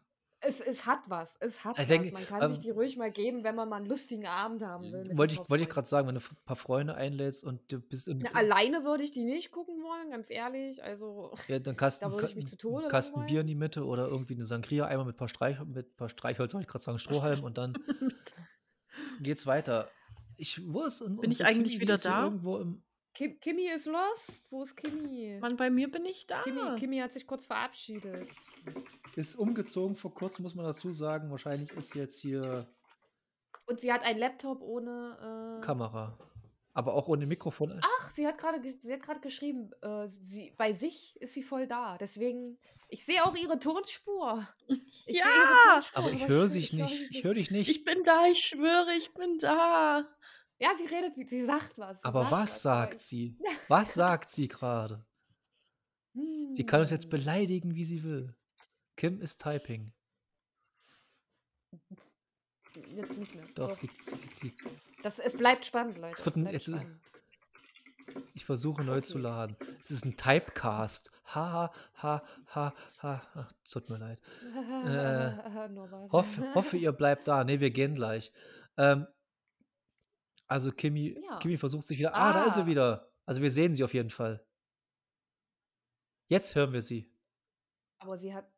S4: Es, es hat was, es hat
S1: Ich
S4: was.
S1: denke,
S4: man kann
S1: ähm,
S4: sich die ruhig mal geben, wenn man mal einen lustigen Abend haben will.
S1: Wollte ich,
S4: paar
S1: wollte ich gerade sagen, wenn du ein paar Freunde einlädst und du bist in,
S4: Na, alleine würde ich die nicht gucken wollen, ganz ehrlich. Also,
S1: ja, dann Kasten,
S4: da würde ich mich zu Tode
S1: Kasten
S4: langweilen.
S1: Bier in die Mitte oder irgendwie eine Sangria einmal mit ein paar, Streich, mit ein paar Streichholz, wollte ich gerade sagen, Strohhalm und dann geht's weiter. Ich, wo ist
S2: Bin ich eigentlich
S1: Kimi?
S2: Wieder da?
S1: Irgendwo im,
S4: Kim, Kimi ist lost. Wo ist Kimi?
S2: Mann, bei mir bin ich da.
S4: Kimi, Kimi hat sich kurz verabschiedet.
S1: Ist umgezogen vor kurzem, muss man dazu sagen. Wahrscheinlich ist jetzt hier
S4: Und sie hat einen Laptop ohne. Äh,
S1: Kamera. Aber auch ohne Mikrofon.
S4: Ach, sie hat gerade ge- sie hat gerade geschrieben, äh, sie, bei sich ist sie voll da. Deswegen, ich sehe auch ihre Tonspur. Ich sehe
S2: Ja!
S4: ihre Tonspur,
S1: Aber ich höre sich nicht.
S4: sie
S1: Ich höre dich nicht.
S2: Ich bin da, ich schwöre, ich bin da.
S4: Ja, sie redet, wie- sie sagt was. sie
S1: Aber
S4: sagt
S1: was
S4: aber
S1: sagt sie? Was sagt sie gerade? Sie kann uns jetzt
S4: Hm.
S1: beleidigen, wie sie will. Kim ist typing.
S4: Jetzt nicht mehr.
S1: Doch,
S4: Doch.
S1: sie, sie,
S4: Das, es bleibt spannend, Leute.
S1: Es wird ein- jetzt-
S4: spannend.
S1: Ich versuche neu zu
S4: Okay.
S1: laden. Es ist ein Typecast. Ha, ha, ha, ha, ha. Tut mir leid. Äh, hoffe, hoffe, ihr bleibt da. Ne, wir gehen gleich. Ähm, also Kimi,
S4: Ja.
S1: Kimi versucht sich wieder. Ah, da ist sie
S4: Ah.
S1: wieder. Also wir sehen sie auf jeden Fall. Jetzt hören wir sie.
S4: Aber sie hat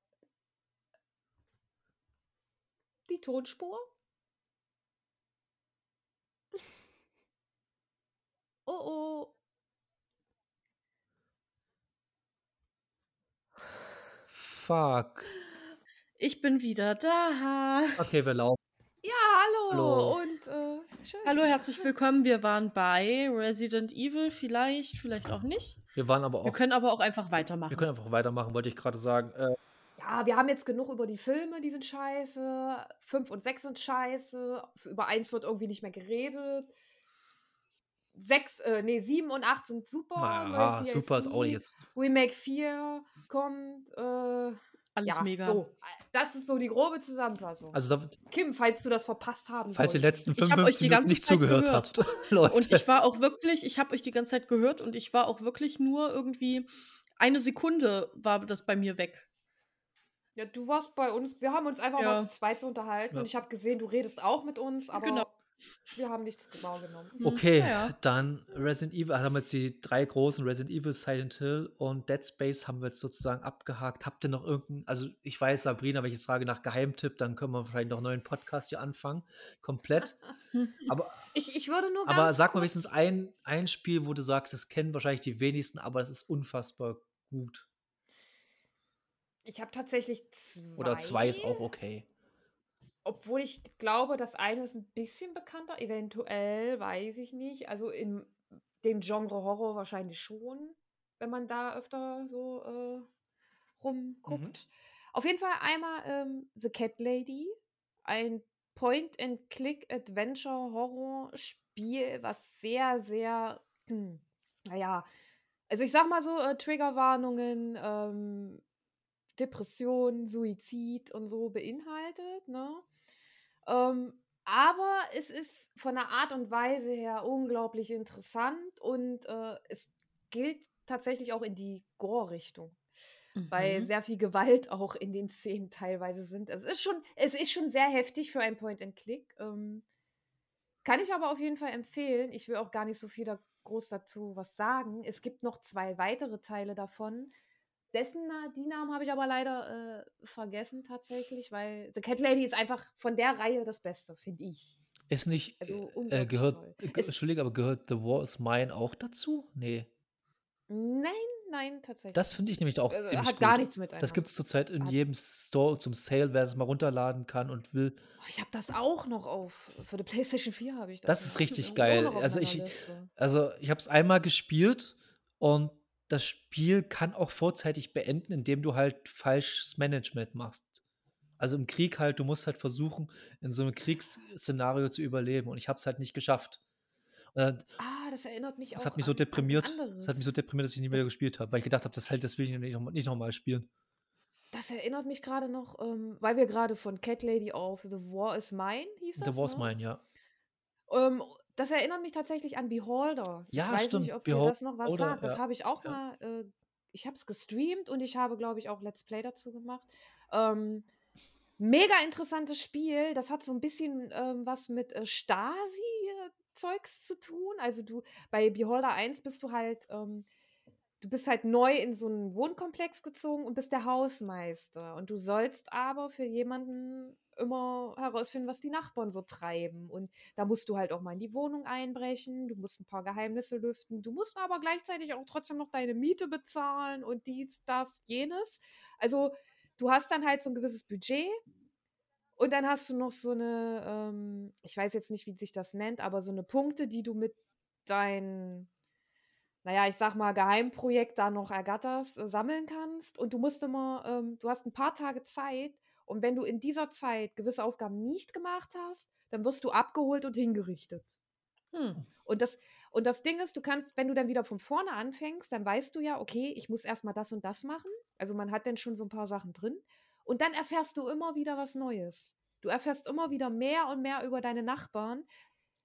S4: die Tonspur? Oh oh.
S1: Fuck.
S2: Ich bin wieder da.
S1: Okay, wir laufen.
S4: Ja, hallo.
S1: Hallo.
S4: Und äh, schön.
S2: Hallo, herzlich willkommen. Wir waren bei Resident Evil, vielleicht, vielleicht auch nicht.
S1: Wir waren aber
S2: Wir
S1: auch.
S2: können aber auch einfach
S1: Wir
S2: weitermachen.
S1: können einfach weitermachen, wollte ich gerade sagen. Äh,
S4: Ja, wir haben jetzt genug über die Filme, die sind scheiße. Fünf und sechs sind scheiße. Über eins wird irgendwie nicht mehr geredet. Sechs, äh, nee, sieben und acht sind super. neues
S1: super ist auch jetzt.
S4: Remake 4 kommt. Äh,
S2: Alles
S4: ja,
S2: mega.
S4: so. Das ist so die grobe Zusammenfassung.
S1: Also, da,
S4: Kim, falls du das verpasst haben
S1: falls ihr die letzten
S2: Ich hab euch
S1: 55
S2: die
S1: Minuten
S2: ganze
S1: nicht
S2: Zeit
S1: zugehört
S2: gehört.
S1: habt, Leute.
S2: Und ich war auch wirklich, ich habe euch die ganze Zeit gehört und ich war auch wirklich nur irgendwie eine Sekunde war das bei mir weg.
S4: Ja, du warst bei uns. Wir haben uns einfach
S2: Ja.
S4: mal zu zweit unterhalten
S1: Ja.
S4: und ich habe gesehen, du redest auch mit uns, aber
S2: Genau.
S4: wir haben nichts genau genommen.
S2: Hm,
S1: Okay,
S2: naja.
S1: dann Resident Evil, also haben wir jetzt die drei großen Resident Evil, Silent Hill und Dead Space haben wir jetzt sozusagen abgehakt. Habt ihr noch irgendeinen, also ich weiß, Sabrina, wenn ich jetzt frage nach Geheimtipp, dann können wir vielleicht noch einen neuen Podcast hier anfangen. Komplett. Aber,
S4: Ich, ich würde nur
S1: aber
S4: ganz
S1: sag mal wenigstens ein, ein Spiel, wo du sagst, das kennen wahrscheinlich die wenigsten, aber das ist unfassbar gut.
S4: Ich habe tatsächlich zwei.
S1: Oder zwei ist auch okay.
S4: Obwohl ich glaube, das eine ist ein bisschen bekannter. Eventuell, weiß ich nicht. Also in dem Genre Horror wahrscheinlich schon, wenn man da öfter so äh, rumguckt.
S1: Mhm.
S4: Auf jeden Fall einmal ähm, The Cat Lady. Ein Point-and-Click-Adventure-Horror-Spiel, was sehr, sehr, naja, also ich sag mal so, äh, Triggerwarnungen, ähm, Depression, Suizid und so beinhaltet, ne? Ähm, aber es ist von der Art und Weise her unglaublich interessant und äh, es gilt tatsächlich auch in die Gore-Richtung, weil
S2: Mhm.
S4: sehr viel Gewalt auch in den Szenen teilweise sind. Es ist schon, es ist schon sehr heftig für ein Point-and-Click. Ähm, kann ich aber auf jeden Fall empfehlen. Ich will auch gar nicht so viel da groß dazu was sagen. Es gibt noch zwei weitere Teile davon. Dessen, die Namen habe ich aber leider äh, vergessen tatsächlich, weil The Cat Lady ist einfach von der Reihe das Beste, finde ich.
S1: Ist nicht,
S4: Also
S1: äh, gehört,
S4: toll.
S1: äh, Entschuldige, aber gehört The War is Mine auch dazu? Nee.
S4: Nein, nein, tatsächlich.
S1: Das finde ich nämlich auch
S4: Also,
S1: ziemlich
S4: hat
S1: gut.
S4: gar nichts miteinander.
S1: Das gibt es zurzeit in
S4: Hat-
S1: jedem Store zum Sale, wer es mal runterladen kann und will.
S4: Oh, ich habe das auch noch auf. Für die PlayStation 4 habe ich das.
S1: Das ist richtig
S4: ist
S1: geil. Also ich-. Also, ich habe es einmal gespielt und das Spiel kann auch vorzeitig beenden, indem du halt falsches Management machst. Also im Krieg halt, du musst halt versuchen, in so einem Kriegsszenario zu überleben und ich habe es halt nicht geschafft. Und dann,
S4: Ah, das erinnert mich
S1: das
S4: auch
S1: hat mich so
S4: an,
S1: deprimiert. Das hat mich so deprimiert, dass ich nie mehr
S4: Das-
S1: gespielt habe, weil ich gedacht habe, das halt, das will ich nicht nochmal nicht noch mal spielen.
S4: Das erinnert mich gerade noch, ähm, weil wir gerade von Cat Lady auf The War is Mine hieß das.
S1: The War's
S4: ne?
S1: Mine, ja.
S4: Ähm, das erinnert mich tatsächlich an Beholder.
S1: Ja,
S4: ich weiß
S1: stimmt,
S4: nicht, ob dir
S1: Beholder,
S4: das noch was sagt. Das
S1: ja,
S4: habe ich auch
S1: ja.
S4: mal, äh, ich habe es gestreamt und ich habe, glaube ich, auch Let's Play dazu gemacht. Ähm, mega interessantes Spiel. Das hat so ein bisschen ähm, was mit äh, Stasi-Zeugs zu tun. Also du, bei Beholder 1 bist du halt, ähm, du bist halt neu in so einen Wohnkomplex gezogen und bist der Hausmeister. Und du sollst aber für jemanden immer herausfinden, was die Nachbarn so treiben. Und da musst du halt auch mal in die Wohnung einbrechen, du musst ein paar Geheimnisse lüften, du musst aber gleichzeitig auch trotzdem noch deine Miete bezahlen und dies, das, jenes. Also du hast dann halt so ein gewisses Budget und dann hast du noch so eine, ähm, ich weiß jetzt nicht, wie sich das nennt, aber so eine Punkte, die du mit deinen, naja, ich sag mal, Geheimprojekt da noch ergatterst, äh, sammeln kannst. Und du musst immer, ähm, du hast ein paar Tage Zeit. Und wenn du in dieser Zeit gewisse Aufgaben nicht gemacht hast, dann wirst du abgeholt und hingerichtet.
S2: Hm.
S4: Und das, und das Ding ist, du kannst, wenn du dann wieder von vorne anfängst, dann weißt du ja, okay, ich muss erstmal das und das machen. Also man hat dann schon so ein paar Sachen drin. Und dann erfährst du immer wieder was Neues. Du erfährst immer wieder mehr und mehr über deine Nachbarn.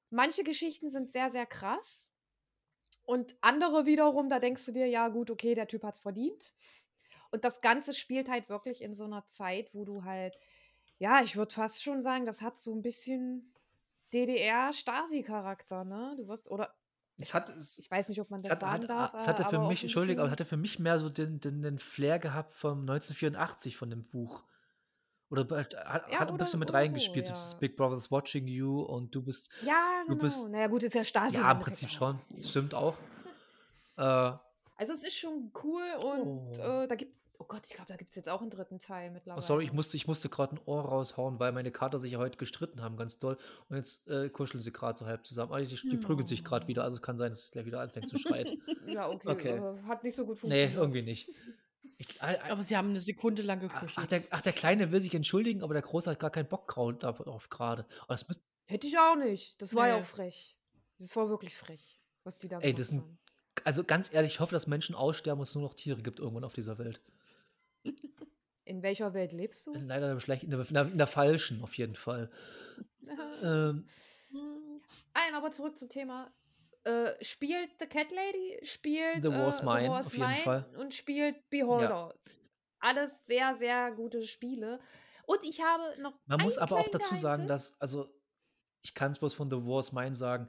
S4: Manche Geschichten sind sehr, sehr krass. Und andere wiederum, da denkst du dir, ja gut, okay, der Typ hat's verdient. Und das Ganze spielt halt wirklich in so einer Zeit, wo du halt, ja, ich würde fast schon sagen, das hat so ein bisschen DDR-Stasi-Charakter, ne? Du wirst, oder
S1: Es hat,
S4: ich weiß nicht, ob man das
S1: hat,
S4: sagen
S1: hat,
S4: darf,
S1: es hatte
S4: äh,
S1: für mich, Entschuldigung, aber hatte für mich mehr so den, den, den Flair gehabt vom 1984 von dem Buch. Oder hat, hat
S4: Ja,
S1: ein bisschen mit reingespielt, so
S4: ja.
S1: Big Brother's Watching You und du bist,
S4: Ja,
S1: du
S4: genau.
S1: bist,
S4: Naja, gut, ist ja Stasi
S1: ja, im Prinzip schon, stimmt auch. Äh,
S4: Also es ist schon cool und
S1: oh.
S4: äh, da gibt oh Gott, ich glaube, da gibt es jetzt auch einen dritten Teil
S1: Oh, sorry, ich
S4: mittlerweile.
S1: musste, ich musste gerade ein Ohr raushauen, weil meine Kater sich ja heute gestritten haben, ganz doll. Und jetzt äh, kuscheln sie gerade so halb zusammen. Also die, die prügeln sich gerade wieder, also kann sein, dass es gleich wieder anfängt zu schreien.
S4: Ja, okay,
S1: Okay.
S4: hat nicht so gut
S1: Nee,
S4: funktioniert.
S1: irgendwie nicht. Ich, äh, äh,
S2: Aber sie haben eine Sekunde lang
S1: ach,
S2: gekuschelt.
S1: der, ach, der Kleine will sich entschuldigen, aber der Große hat gar keinen Bock darauf gerade. Oh,
S4: Hätte ich auch nicht. Das war ja
S2: Nee.
S4: auch frech. Das war wirklich frech, was die da
S1: ey,
S4: gemacht
S1: das sind,
S4: haben.
S1: Also ganz ehrlich, ich hoffe, dass Menschen aussterben und es nur noch Tiere gibt irgendwann auf dieser Welt.
S4: In welcher Welt lebst du?
S1: Leider im schlechten, in der, in der, falschen, auf jeden Fall. Ähm,
S2: Hm,
S4: Nein, aber zurück zum Thema. Äh, spielt The Cat Lady, spielt
S1: The War's
S4: äh,
S1: Mine,
S4: The War's
S1: auf jeden
S4: Mine
S1: Fall.
S4: und spielt
S1: Ja.
S4: Beholder. Alles sehr, sehr gute Spiele. Und ich habe noch
S1: Man muss aber auch dazu sagen, dass, also, ich kann es bloß von The War's Mine sagen,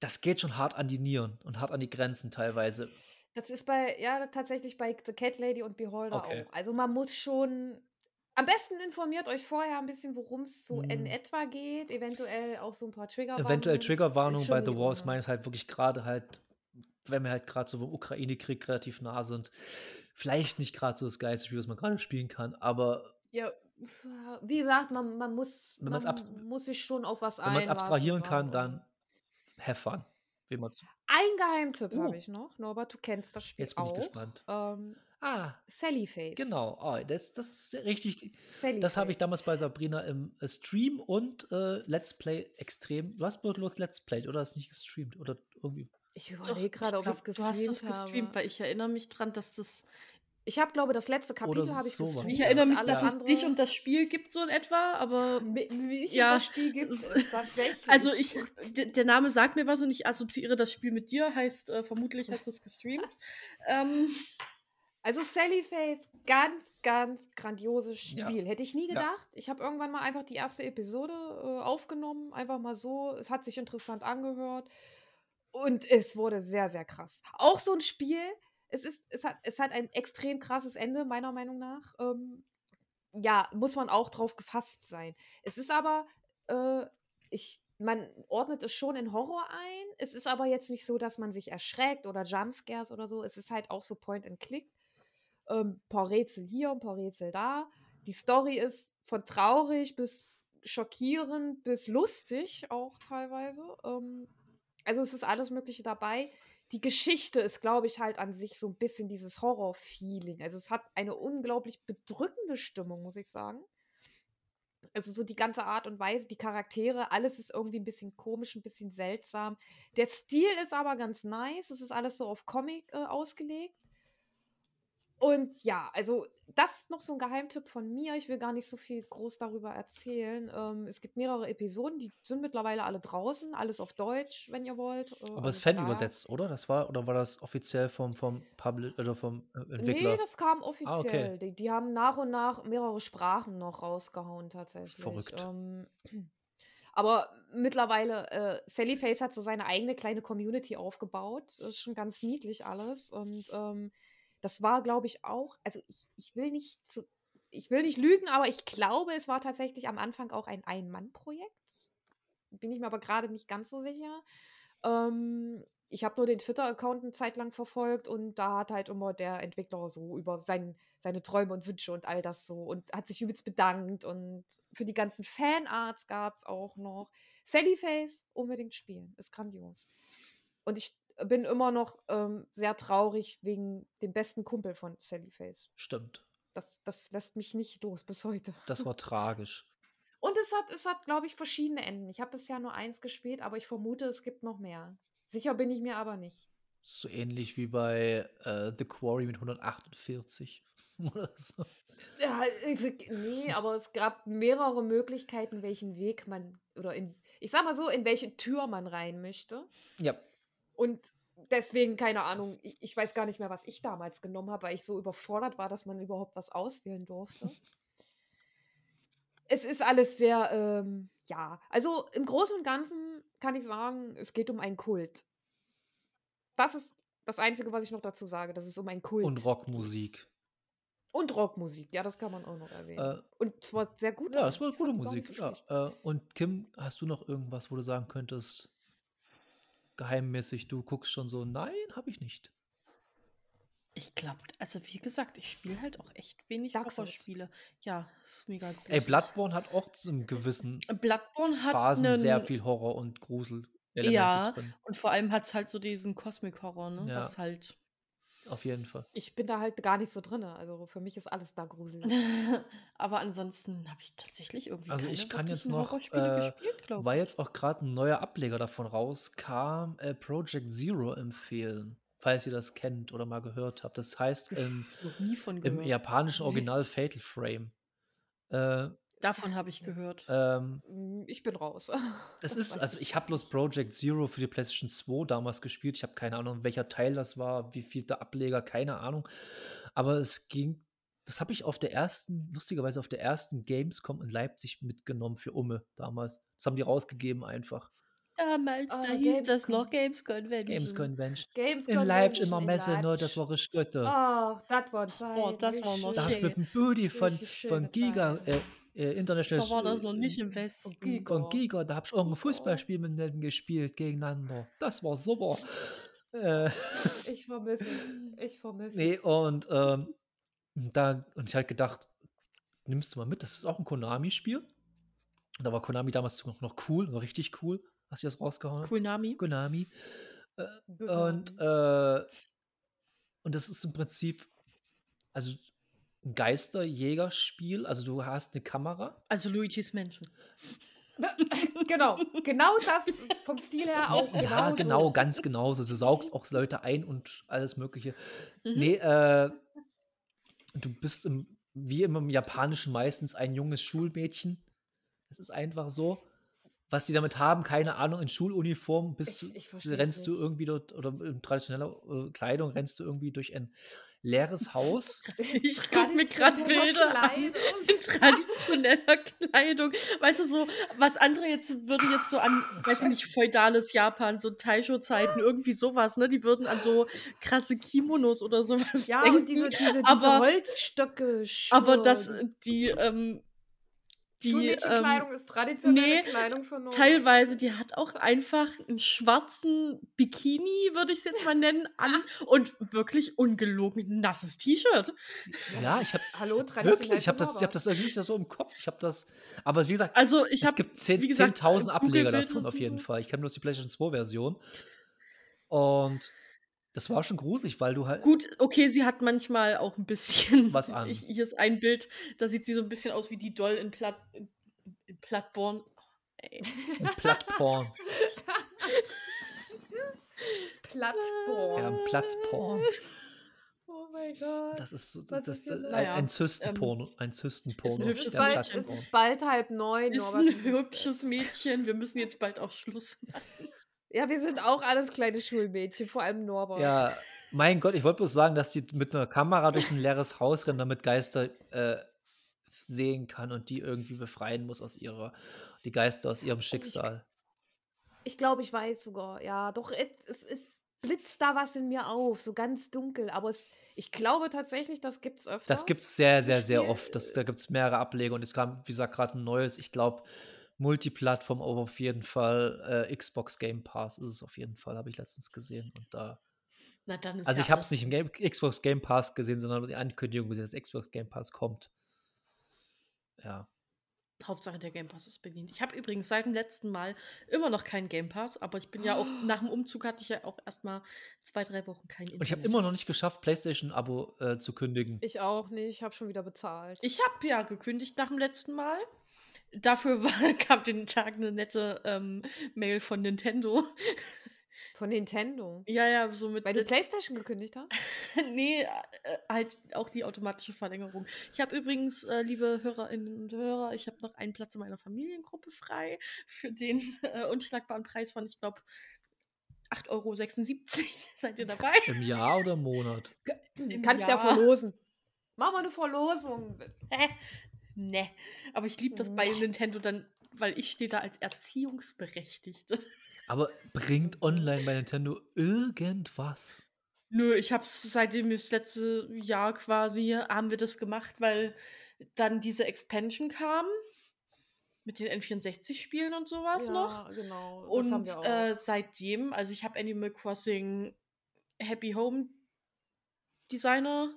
S1: das geht schon hart an die Nieren und hart an die Grenzen teilweise.
S4: Das ist bei, ja, tatsächlich bei The Cat Lady und Beholder
S1: Okay.
S4: auch. Also man muss schon. Am besten informiert euch vorher ein bisschen, worum es so in
S1: Hm.
S4: etwa geht. Eventuell auch so ein paar Triggerwarnungen.
S1: Eventuell
S4: Ist
S1: Triggerwarnung
S4: schon
S1: bei The War's. Mine ist halt wirklich gerade halt, wenn wir halt gerade so beim Ukraine-Krieg relativ nah sind, vielleicht nicht gerade so das geilste Spiel, was man gerade spielen kann, aber
S4: Ja, wie gesagt, man, man muss,
S1: man es
S4: man muss sich schon auf was
S1: wenn man's
S4: einlassen.
S1: abstrahieren kann, dann have fun. Wie man's,
S4: Ein Geheimtipp
S1: Oh.
S4: habe ich noch. Norbert, du kennst das Spiel
S1: jetzt bin ich
S4: auch.
S1: gespannt.
S4: Ähm,
S1: Ah,
S4: Sally Face.
S1: genau. Oh, das, das ist richtig.
S4: Sally
S1: Das habe ich damals bei Sabrina im äh, Stream und äh, Let's Play extrem. Du hast bloß Let's Played oder hast nicht gestreamt oder irgendwie.
S4: Ich überlege gerade, ob ich es
S2: du hast das
S4: gestreamt
S2: gestreamt,
S4: habe.
S2: weil ich erinnere mich dran, dass das.
S4: Ich habe, glaube das letzte Kapitel habe ich gestreamt.
S2: Ich
S1: Ja.
S2: erinnere mich, dass es dich und das Spiel gibt, so in etwa, aber.
S4: Mi- Mich
S2: Ja,
S4: und das Spiel gibt es
S2: es-
S4: tatsächlich.
S2: Also ich, der Name sagt mir was und ich assoziiere das Spiel mit dir, heißt äh, vermutlich hast du es gestreamt. Ähm,
S4: Also Sally Face, ganz, ganz grandioses
S1: Ja.
S4: Spiel. Hätte ich nie
S1: Ja.
S4: gedacht. Ich habe irgendwann mal einfach die erste Episode äh, aufgenommen, einfach mal so. Es hat sich interessant angehört und es wurde sehr, sehr krass. Auch so ein Spiel. Es ist, es hat, es hat ein extrem krasses Ende meiner Meinung nach. Ähm, ja, muss man auch drauf gefasst sein. Es ist aber, äh, ich, man ordnet es schon in Horror ein. Es ist aber jetzt nicht so, dass man sich erschreckt oder Jumpscares oder so. Es ist halt auch so Point and Click. Ähm, paar Rätsel hier, ein paar Rätsel da. Die Story ist von traurig bis schockierend bis lustig auch teilweise. Ähm, also es ist alles Mögliche dabei. Die Geschichte ist, glaube ich, halt an sich so ein bisschen dieses Horror-Feeling. Also es hat eine unglaublich bedrückende Stimmung, muss ich sagen. Also so die ganze Art und Weise, die Charaktere, alles ist irgendwie ein bisschen komisch, ein bisschen seltsam. Der Stil ist aber ganz nice. Es ist alles so auf Comic äh, ausgelegt. Und ja, also das noch so ein Geheimtipp von mir. Ich will gar nicht so viel groß darüber erzählen. Ähm, es gibt mehrere Episoden, die sind mittlerweile alle draußen, alles auf Deutsch, wenn ihr wollt. Äh,
S1: Aber
S4: also
S1: es ist
S4: von
S1: Fan übersetzt, oder? Das war, oder war das offiziell vom, vom Public oder vom äh, Entwickler?
S4: Nee, das kam
S1: Ah, okay.
S4: offiziell. Die, die haben nach und nach mehrere Sprachen noch rausgehauen, tatsächlich.
S1: Verrückt.
S4: Ähm, aber mittlerweile, äh, Sally Face hat so seine eigene kleine Community aufgebaut. Das ist schon ganz niedlich alles. Und ähm, das war, glaube ich, auch, also ich, ich will nicht zu, ich will nicht lügen, aber ich glaube, es war tatsächlich am Anfang auch ein Ein-Mann-Projekt. Bin ich mir aber gerade nicht ganz so sicher. Ähm, ich habe nur den Twitter-Account eine Zeit lang verfolgt und da hat halt immer der Entwickler so über sein, seine Träume und Wünsche und all das so und hat sich übelst bedankt und für die ganzen Fanarts gab es auch noch. Sallyface unbedingt spielen, ist grandios. Und ich bin immer noch ähm, sehr traurig wegen dem besten Kumpel von Sallyface.
S1: Stimmt.
S4: Das, das lässt mich nicht los bis heute.
S1: Das war tragisch.
S4: Und es hat, es hat, glaube ich, verschiedene Enden. Ich habe bisher nur eins gespielt, aber ich vermute, es gibt noch mehr. Sicher bin ich mir aber nicht.
S1: So ähnlich wie bei äh, The Quarry mit 148 oder so.
S4: Ja, nee, aber es gab mehrere Möglichkeiten, welchen Weg man oder in, ich sag mal so, in welche Tür man rein möchte.
S1: Ja,
S4: Und deswegen, keine Ahnung, ich, ich weiß gar nicht mehr, was ich damals genommen habe, weil ich so überfordert war, dass man überhaupt was auswählen durfte. es ist alles sehr, ähm, ja, also im Großen und Ganzen kann ich sagen, es geht um einen Kult. Das ist das Einzige, was ich noch dazu sage, dass es um einen Kult
S1: Und Rockmusik.
S4: Und Rockmusik, ja, das kann man auch noch erwähnen.
S1: Äh,
S4: und zwar sehr gut.
S1: Ja, es war gute Musik. Ja. Äh, und Kim, hast du noch irgendwas, wo du sagen könntest, geheimmäßig, du guckst schon so, nein, habe ich nicht.
S2: Ich glaube, also wie gesagt, ich spiele halt auch echt wenig. Horrorspiele. Ja, ist mega groß.
S1: Ey, Bloodborne hat auch zu einem gewissen
S2: Bloodborne hat
S1: Phasen sehr viel Horror und Grusel-Elemente
S2: Ja,
S1: drin.
S2: und vor allem hat es halt so diesen Cosmic Horror, ne?
S1: Ja.
S2: Was halt.
S1: Auf jeden Fall.
S4: Ich bin da halt gar nicht so drin. Also für mich ist alles da gruselig.
S2: Aber ansonsten habe ich tatsächlich irgendwie
S1: Also
S2: keine
S1: ich kann jetzt noch, äh,
S2: gespielt,
S1: weil jetzt auch gerade ein neuer Ableger davon rauskam, äh, Project Zero empfehlen, falls ihr das kennt oder mal gehört habt. Das heißt im,
S2: noch nie von
S1: im
S2: gehört.
S1: japanischen. Original Fatal Frame. Äh,
S2: Davon habe ich gehört.
S1: ähm,
S4: Mm, Ich bin raus.
S1: Das
S4: Das
S1: ist, also ich habe bloß Project Zero für die PlayStation 2 damals gespielt. Ich habe keine Ahnung, welcher Teil das war, wie viel der Ableger, keine Ahnung. Aber es ging, das habe ich auf der ersten, lustigerweise auf der ersten Gamescom in Leipzig mitgenommen für Umme damals. Das haben die rausgegeben einfach.
S2: Damals,
S4: Ah,
S2: da hieß das
S4: Gamescom.
S2: noch Games Convention.
S1: Games Convention.
S4: Games
S1: In Leipzig,
S4: Convention
S1: Messe, ne, das
S4: Leipzig.
S1: war richtig gut.
S4: Oh, das war Zeit.
S2: Oh, das war noch
S1: Da habe ich mit dem Booty von, von Giga, äh, äh, International
S2: Da war das noch
S1: äh,
S2: nicht im Westen.
S4: Giga.
S1: von Giga, da habe ich irgendein
S4: Giga.
S1: Fußballspiel mit denen gespielt gegeneinander. Das war super. Äh,
S4: Ich vermisse es. Ich vermisse
S1: Nee,
S4: es.
S1: und ähm, da und ich halt gedacht, nimmst du mal mit, das ist auch ein Konami-Spiel. Da war Konami damals noch, noch cool, war richtig cool, als sie das rausgehauen.
S2: Konami.
S1: Konami. Äh, und, äh, und das ist im Prinzip, also ein Geisterjägerspiel. Also du hast eine Kamera.
S2: Also Luigi's Mansion.
S4: genau, genau das vom Stil her auch.
S1: ja, genau, ganz genau. So, du saugst auch Leute ein und alles Mögliche.
S2: Mhm.
S1: Nee, äh, du bist im, wie immer im Japanischen meistens ein junges Schulmädchen. Das ist einfach so. Was die damit haben, keine Ahnung, in Schuluniform bist
S4: Ich-
S1: du,
S4: ich
S1: rennst du
S4: nicht.
S1: irgendwie dort, oder in traditioneller äh, Kleidung rennst du irgendwie durch ein leeres Haus.
S2: Ich gucke mir gerade Bilder an. In traditioneller Kleidung. Weißt du, so, was andere jetzt würden jetzt so an, weiß ich nicht, feudales Japan, so Taisho-Zeiten, irgendwie sowas, ne? Die würden an so krasse Kimonos oder sowas
S4: Ja,
S2: denken.
S4: und diese, diese, diese
S2: aber-
S4: Holzstöcke.
S2: aber das,
S4: Schuhe.
S2: die, ähm, die, ähm,
S4: Schulmädchenkleidung ist traditionelle
S2: nee,
S4: Kleidung von Norden.
S2: teilweise, die hat auch einfach einen schwarzen Bikini, würde ich es jetzt mal nennen, an und wirklich ungelogen ein nasses T-Shirt.
S1: Ja, ich habe
S4: Hallo, traditionell
S1: wirklich, ich habe das, ich hab das irgendwie nicht so im Kopf. Ich habe das, aber wie gesagt,
S2: Also ich
S1: es gibt 10
S2: wie gesagt,
S1: 10.000 Ableger
S2: Google-Bilder
S1: davon auf jeden Fall. Ich kenne bloß die PlayStation 2 Version. Und das war schon gruselig, weil du halt
S2: Gut, okay, sie hat manchmal auch ein bisschen
S1: Was an.
S2: Ich, hier ist ein Bild, da sieht sie so ein bisschen aus wie die Doll in Platt in, in Plattborn. Ey.
S1: ein Plattporn.
S4: Platzbohr.
S1: Ja, Platzporn.
S4: Oh mein Gott.
S1: Das ist, das,
S4: ist
S1: das,
S4: los?
S1: ein,
S2: Naja,
S1: ein Zystenporno. ein Zystenporno.
S4: es, ist bald,
S2: Mädchen.
S4: es
S1: Platzporn.
S4: ist bald halb neun.
S2: Ist
S4: Norbert
S2: ein hübsches. Mädchen. Wir müssen jetzt bald auch Schluss machen.
S4: Ja, wir sind auch alles kleine Schulmädchen, vor allem Norbert.
S1: Ja, mein Gott, ich wollte bloß sagen, dass die mit einer Kamera durch ein leeres Haus rennen, damit Geister äh, sehen kann und die irgendwie befreien muss aus ihrer, die Geister aus ihrem Schicksal.
S4: Ich glaube, ich weiß sogar. Ja, doch, es, es, blitzt da was in mir auf, so ganz dunkel. Aber es, ich glaube tatsächlich, das gibt es öfter.
S1: Das gibt es sehr, sehr, sehr oft. Das, da gibt es mehrere Ableger und es kam, wie gesagt, gerade ein neues, ich glaube, Multiplattform, aber auf jeden Fall äh, Xbox Game Pass ist es auf jeden Fall, habe ich letztens gesehen. Und da,
S2: Na dann ist
S1: also
S2: ja
S1: ich habe es nicht im Game, Xbox Game Pass gesehen, sondern die Ankündigung gesehen, dass Xbox Game Pass kommt. Ja.
S2: Hauptsache der Game Pass ist bedient. Ich habe übrigens seit dem letzten Mal immer noch keinen Game Pass, aber ich bin ja auch nach dem Umzug hatte ich ja auch erstmal zwei, drei Wochen kein
S1: Und ich habe
S2: Internet.
S1: immer noch nicht geschafft, PlayStation-Abo äh, zu kündigen.
S4: Ich auch nicht, ich habe schon wieder bezahlt.
S2: Ich habe ja gekündigt nach dem letzten Mal. Dafür war, kam den Tag eine nette ähm, Mail von Nintendo.
S4: Von Nintendo.
S2: ja, ja, so mit.
S4: Weil du Playstation gekündigt hast?
S2: nee, äh, halt auch die automatische Verlängerung. Ich habe übrigens, äh, liebe Hörerinnen und Hörer, ich habe noch einen Platz in meiner Familiengruppe frei für den äh, unschlagbaren Preis von, ich glaube, 8,76 Euro. Seid ihr dabei?
S1: Im Jahr oder im Monat?
S2: Im
S4: Kannst ja
S2: Jahr.
S4: verlosen. Mach mal eine Verlosung.
S2: Hä? Ne. Aber ich liebe das bei
S4: Nee.
S2: Nintendo dann, weil ich stehe da als Erziehungsberechtigte.
S1: Aber bringt online bei Nintendo irgendwas?
S2: Nö, ich hab's seitdem das letzte Jahr quasi, haben wir das gemacht, weil dann diese Expansion kam mit den N64-Spielen und sowas noch.
S4: Ja, genau. das haben
S2: Und
S4: wir auch.
S2: äh, seitdem, also ich habe Animal Crossing Happy Home Designer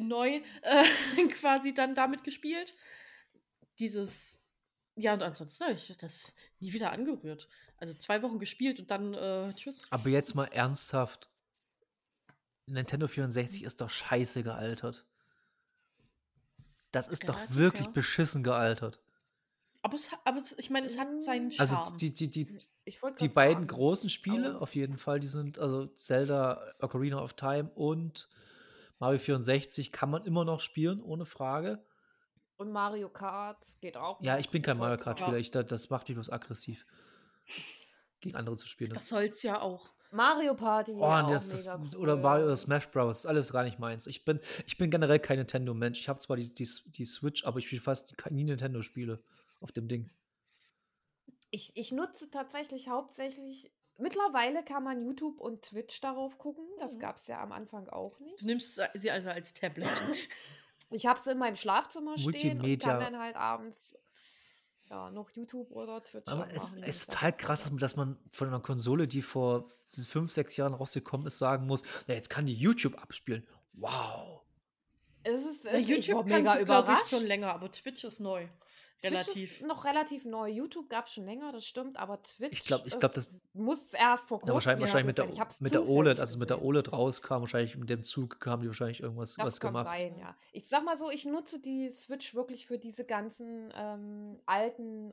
S2: neu äh, quasi dann damit gespielt. Dieses, ja, und ansonsten habe ich das nie wieder angerührt. Also zwei Wochen gespielt und dann äh, tschüss.
S1: Aber jetzt mal ernsthaft. Nintendo 64 ist doch scheiße gealtert. Das ist doch
S2: Relativ,
S1: wirklich
S2: ja.
S1: beschissen gealtert.
S2: Aber, es, aber es, ich meine, es hat seinen
S1: Also
S2: Charme.
S1: die, die, die, die
S4: grad
S1: beiden
S4: sagen,
S1: großen Spiele
S4: aber-
S1: auf jeden Fall, die sind, also Zelda Ocarina of Time und Mario 64 kann man immer noch spielen, ohne Frage.
S4: Und Mario Kart geht auch.
S1: Ja, ich bin kein Mario. Kart-Spieler, ich, da- das macht mich bloß aggressiv. Gegen andere zu spielen.
S2: das
S1: Das,
S2: soll's ja auch.
S4: Mario Party.
S1: oh,
S4: ja,
S1: das, das,
S4: mega
S1: oder
S4: cool.
S1: Mario oder Smash Bros. ist alles gar nicht meins. Ich bin, ich bin generell kein Nintendo-Mensch. Ich habe zwar die, die, die Switch, aber ich spiele fast nie Nintendo-Spiele auf dem Ding.
S4: Ich, ich nutze tatsächlich hauptsächlich. Mittlerweile kann man YouTube und Twitch darauf gucken. Das
S2: Mhm.
S4: gab es ja am Anfang auch nicht.
S2: Du nimmst sie also als Tablet.
S4: Ich habe sie in meinem Schlafzimmer stehen und
S1: Multimedia.
S4: kann dann halt abends ja, noch YouTube oder Twitch
S1: Aber es, ist total
S4: drauf
S1: krass, dass man, dass man von einer Konsole, die vor fünf, sechs Jahren rausgekommen ist, sagen muss, ja, jetzt kann die YouTube abspielen. Wow.
S4: Es ist,
S2: Ja,
S4: es, ich war
S2: YouTube
S4: mega
S2: ich,
S4: überrascht.
S2: schon länger, aber Twitch ist neu. Relativ.
S4: ist noch relativ neu. YouTube gab es schon länger, das stimmt, aber Twitch
S1: ich
S4: äh,
S1: glaub, das-
S4: muss erst vor
S1: Ja,
S4: kurzem
S1: wahrscheinlich,
S4: erst
S1: wahrscheinlich mit, der.
S4: Ich
S1: mit der OLED, also mit der. OLED rauskam, wahrscheinlich mit dem Zug haben die wahrscheinlich irgendwas
S4: Das
S1: was gemacht.
S4: sein, ja. Ich sag mal so, ich nutze die Switch wirklich für diese ganzen ähm, alten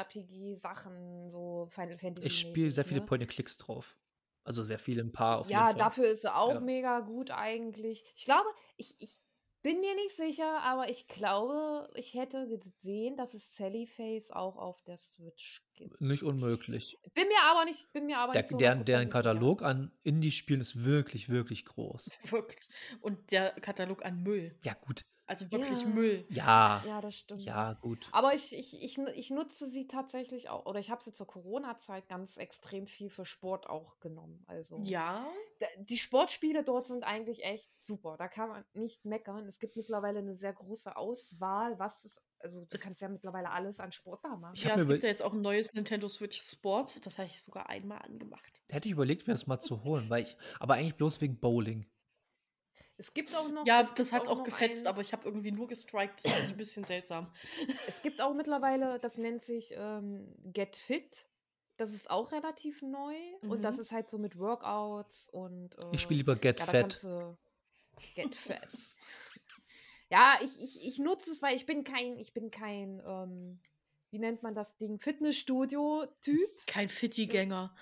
S4: Oldschool-RPG-Sachen, so Final Fantasy.
S1: Ich spiele sehr viele
S4: ne?
S1: Point-and-Clicks drauf. Also sehr viele, ein paar auf
S4: Ja,
S1: jeden Fall.
S4: dafür ist sie auch
S1: Ja.
S4: mega gut eigentlich. Ich glaube, ich, ich bin mir nicht sicher, aber ich glaube, ich hätte gesehen, dass es Sally Face auch auf der Switch gibt.
S1: Nicht unmöglich.
S4: Bin mir aber nicht, bin mir aber
S1: Der,
S4: nicht so
S1: deren, deren
S4: 100% sicher.
S1: Katalog an Indie-Spielen ist wirklich, wirklich groß.
S2: Wirklich. Und der Katalog an Müll.
S1: Ja, gut.
S2: Also wirklich
S4: Ja.
S2: Müll.
S1: Ja,
S4: Ja, das stimmt.
S1: ja, gut.
S4: Aber ich, ich, ich, ich nutze sie tatsächlich auch, oder ich habe sie zur Corona-Zeit ganz extrem viel für Sport auch genommen. Also
S2: Ja.
S4: da- die Sportspiele dort sind eigentlich echt super. Da kann man nicht meckern. Es gibt mittlerweile eine sehr große Auswahl, was es, also du
S2: Es-
S4: kannst ja mittlerweile alles an Sport da machen.
S2: Ja, es gibt ja jetzt auch ein neues Nintendo Switch Sport. Das habe ich sogar einmal angemacht.
S1: Hätte ich überlegt, mir das mal zu holen, weil ich, aber eigentlich bloß wegen Bowling.
S4: Es gibt auch noch.
S2: Ja, das hat auch
S4: noch
S2: gefetzt, aber
S4: eins-
S2: ich habe irgendwie nur gestrikt. Das ist ein bisschen seltsam.
S4: Es gibt auch mittlerweile, das nennt sich ähm, Get Fit. Das ist auch relativ neu. Und das
S2: Mhm.
S4: ist halt so mit Workouts und. Äh,
S1: Ich spiele lieber Get
S4: ja,
S1: Fat.
S4: Get Fat. ja, ich, ich, ich nutze es, weil ich bin kein, ich bin kein, ähm, wie nennt man das Ding? Fitnessstudio-Typ.
S2: Kein Fitti-Gänger.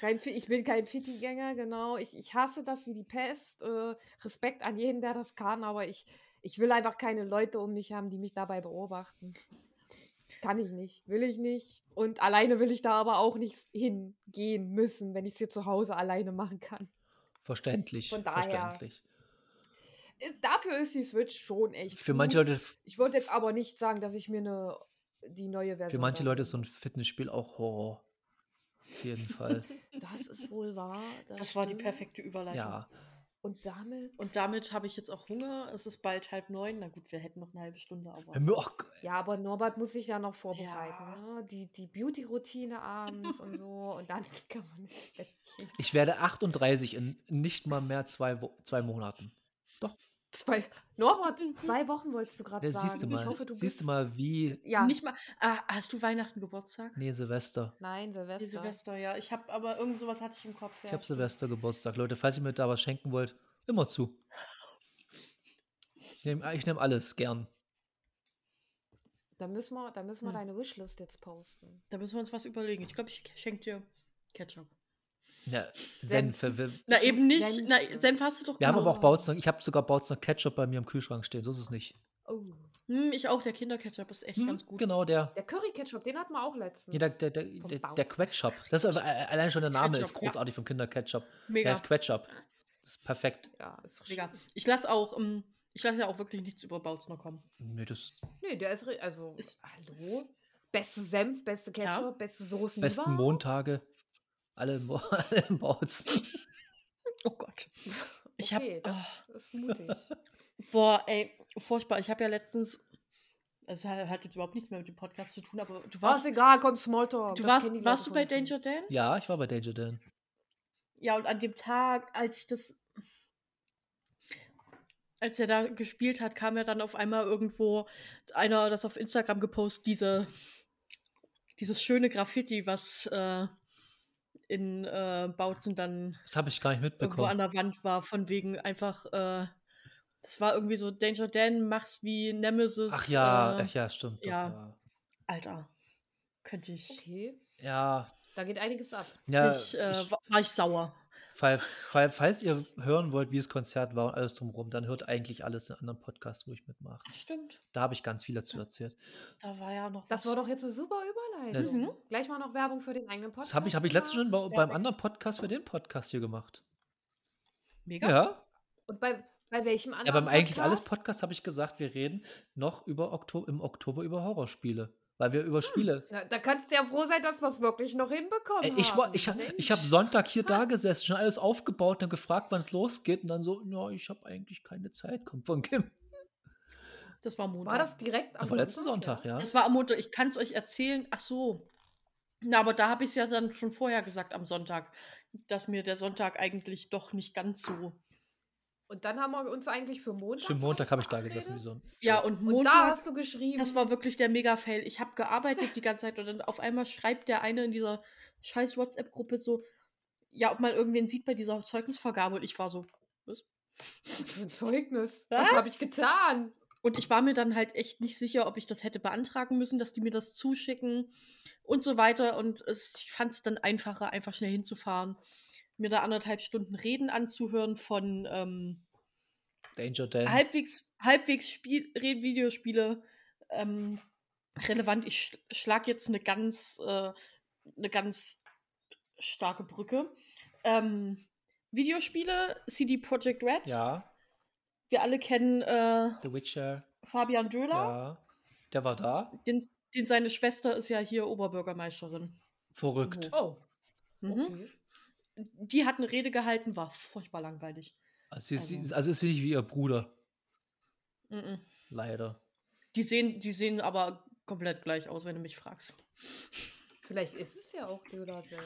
S4: Kein, ich bin kein Fitti-Gänger, genau. Ich, ich hasse das wie die Pest. Äh, Respekt an jeden, der das kann, aber ich, ich will einfach keine Leute um mich haben, die mich dabei beobachten. Kann ich nicht, will ich nicht. Und alleine will ich da aber auch nicht hingehen müssen, wenn ich es hier zu Hause alleine machen kann.
S1: Verständlich.
S4: Von daher-
S1: Verständlich.
S4: Dafür ist die Switch schon echt.
S1: Für manche
S4: gut.
S1: Leute,
S4: Ich würde jetzt aber nicht sagen, dass ich mir eine, die neue Version.
S1: für manche Leute ist so ein Fitnessspiel auch Horror. Auf jeden Fall.
S4: Das ist wohl wahr.
S2: Das war die perfekte Überleitung.
S1: ja.
S4: Und damit.
S2: Und damit habe ich jetzt auch Hunger. Es ist bald halb neun. Na gut, wir hätten noch eine halbe Stunde, aber.
S1: Och,
S4: Ja, aber Norbert muss sich ja noch vorbereiten.
S2: Ja.
S4: Ne? Die, die Beauty-Routine abends und so. Und dann kann man ins Bett gehen.
S1: ich werde 38 in nicht mal mehr zwei, zwei Monaten.
S4: Zwei, Norbert, zwei Wochen wolltest du gerade
S1: Ja,
S4: sagen.
S1: siehst du
S4: Ich
S1: mal,
S4: hoffe, du
S1: siehst du
S4: bist.
S1: mal, wie.
S4: Ja,
S2: Nicht mal. Ah, hast du Weihnachten Geburtstag?
S1: Nee, Silvester.
S4: nein, Silvester.
S2: Die Silvester, ja. Ich habe aber irgend sowas hatte ich im Kopf.
S1: Ich
S2: ja.
S1: habe Silvester Geburtstag. Leute, falls ihr mir da was schenken wollt, immer zu. Ich nehme ich nehm alles gern.
S4: Da müssen wir, da müssen wir
S2: Hm.
S4: deine Wishlist jetzt posten.
S2: Da müssen wir uns was überlegen. Ich glaube, ich schenke dir Ketchup.
S1: Ja,
S4: Senf.
S1: Senf. Wir,
S2: Na, eben
S4: ist
S2: nicht.
S4: Senf.
S2: Na, Senf hast du doch
S1: wir haben aber auch
S2: genug.
S1: Bautzner, ich habe sogar Bautzner Ketchup bei mir im Kühlschrank stehen. So ist es nicht.
S4: Oh.
S2: Hm, ich auch, der Kinderketchup ist echt
S1: Hm,
S2: ganz gut.
S1: genau, der.
S4: Der Curry-Ketchup, den hatten wir auch letztens.
S1: Nee, der, der, der, der, der Quetchup. Das ist, äh, allein schon der Name ist
S2: Quetchup, ja.
S1: großartig vom Kinderketchup. Der
S2: Mega.
S1: heißt Quetchup. Das ist perfekt.
S4: Ja, ist
S2: Mega. Ich lasse auch, ähm, ich lasse ja auch wirklich nichts über Bautzner kommen.
S1: Nee, das
S4: Nee, der ist, also,
S2: Ist-
S4: hallo? Beste Senf, beste Ketchup,
S2: Ja.
S4: beste Soßen
S1: besten. Montage. Alle im, alle im Bautzen.
S2: Oh Gott. Ich hab-
S4: okay, das ist mutig.
S2: Boah, ey, furchtbar. Ich habe ja letztens, also hat hat jetzt überhaupt nichts mehr mit dem Podcast zu tun, aber du
S4: War
S2: warst,
S4: es egal, komm, Smalltalk.
S2: du warst, warst du bei Danger Dan?
S1: Ja, ich war bei Danger Dan.
S2: Ja, und an dem Tag, als ich das, als er da gespielt hat, kam ja dann auf einmal irgendwo einer das auf Instagram gepostet, diese, dieses schöne Graffiti, was äh, in äh, Bautzen dann
S1: Das habe ich gar nicht
S2: irgendwo an
S1: mitbekommen.
S2: der Wand war, von wegen einfach, äh, das war irgendwie so, Danger Dan, mach's wie Nemesis.
S1: Ach ja,
S2: äh,
S1: ach ja, stimmt. doch,
S2: ja.
S1: ja.
S2: Alter, könnte ich,
S4: Okay,
S1: Ja,
S4: da geht einiges ab.
S1: ja
S2: ich, äh,
S1: ich,
S2: wa- war ich sauer.
S1: Fall, fall, falls ihr hören wollt, wie das Konzert war und alles drumherum, dann hört eigentlich alles in anderen Podcasts, wo ich mitmache.
S2: Stimmt,
S1: Da habe ich ganz viel dazu erzählt.
S2: da war ja noch
S4: Das
S2: was.
S4: war doch jetzt eine super Überleitung.
S2: Mhm.
S4: Gleich mal noch Werbung für den eigenen Podcast.
S1: Das habe ich, hab ich letztens schon bei,
S4: Sehr,
S1: beim
S4: sehr
S1: anderen Podcast für den Podcast hier gemacht.
S2: Mega.
S1: Ja,
S4: Und bei, bei welchem anderen
S1: ja beim eigentlich alles
S4: Podcast?
S1: Podcast habe ich gesagt, wir reden noch über Okto im Oktober über Horrorspiele. Weil wir
S2: Hm.
S1: über Spiele.
S4: Na, da kannst du ja froh sein, dass wir es wirklich noch hinbekommen
S1: Ey, ich
S4: haben.
S1: ich, hab- ich
S4: Mensch.
S1: habe Sonntag hier da gesessen, schon alles aufgebaut, dann gefragt, wann es losgeht und dann so, ja, ich habe eigentlich keine Zeit, kommt von Kim.
S2: Das war Montag.
S4: War das direkt am
S1: Aber letzten Sonntag, ja.
S2: Das war am Montag. Ich kann es euch erzählen. Ach so. Na, aber da habe ich es ja dann schon vorher gesagt am Sonntag, dass mir der Sonntag eigentlich doch nicht ganz so.
S4: Und dann haben wir uns eigentlich für Montag.
S1: Stimmt, Montag habe ich da gesessen wie so ein.
S2: Ja, und
S4: Und da
S2: Montag,
S4: hast du geschrieben.
S2: das war wirklich der Mega-Fail. Ich habe gearbeitet die ganze Zeit und dann auf einmal schreibt der eine in dieser scheiß WhatsApp-Gruppe so, ja, ob man irgendwen sieht bei dieser Zeugnisvergabe. Und ich war so,
S4: Was für ein Zeugnis.
S2: Was?
S4: Was habe ich getan?
S2: Und ich war mir dann halt echt nicht sicher, ob ich das hätte beantragen müssen, dass die mir das zuschicken und so weiter. Und es, ich fand es dann einfacher, einfach schnell hinzufahren, mir da anderthalb Stunden Reden anzuhören von ähm,
S1: Danger Dan.
S2: halbwegs, halbwegs Spiel, Red Videospiele ähm, relevant. Ich sch schlag jetzt eine ganz, äh, eine ganz starke Brücke. Ähm, Videospiele, CD Projekt Red.
S1: Ja,
S2: Wir alle kennen äh,
S1: The Witcher.
S2: Fabian Döhler.
S1: Ja. Der war da.
S2: Den, den seine Schwester ist ja hier Oberbürgermeisterin.
S1: Verrückt.
S4: Oh.
S2: Mhm.
S4: Okay.
S2: Die hat eine Rede gehalten, war furchtbar langweilig.
S1: Also, sie,
S2: Also-
S1: also ist sie nicht wie ihr Bruder.
S2: Mhm.
S1: Leider.
S2: Die sehen, die sehen aber komplett gleich aus, wenn du mich fragst.
S4: Vielleicht ist es ja auch Döder selber.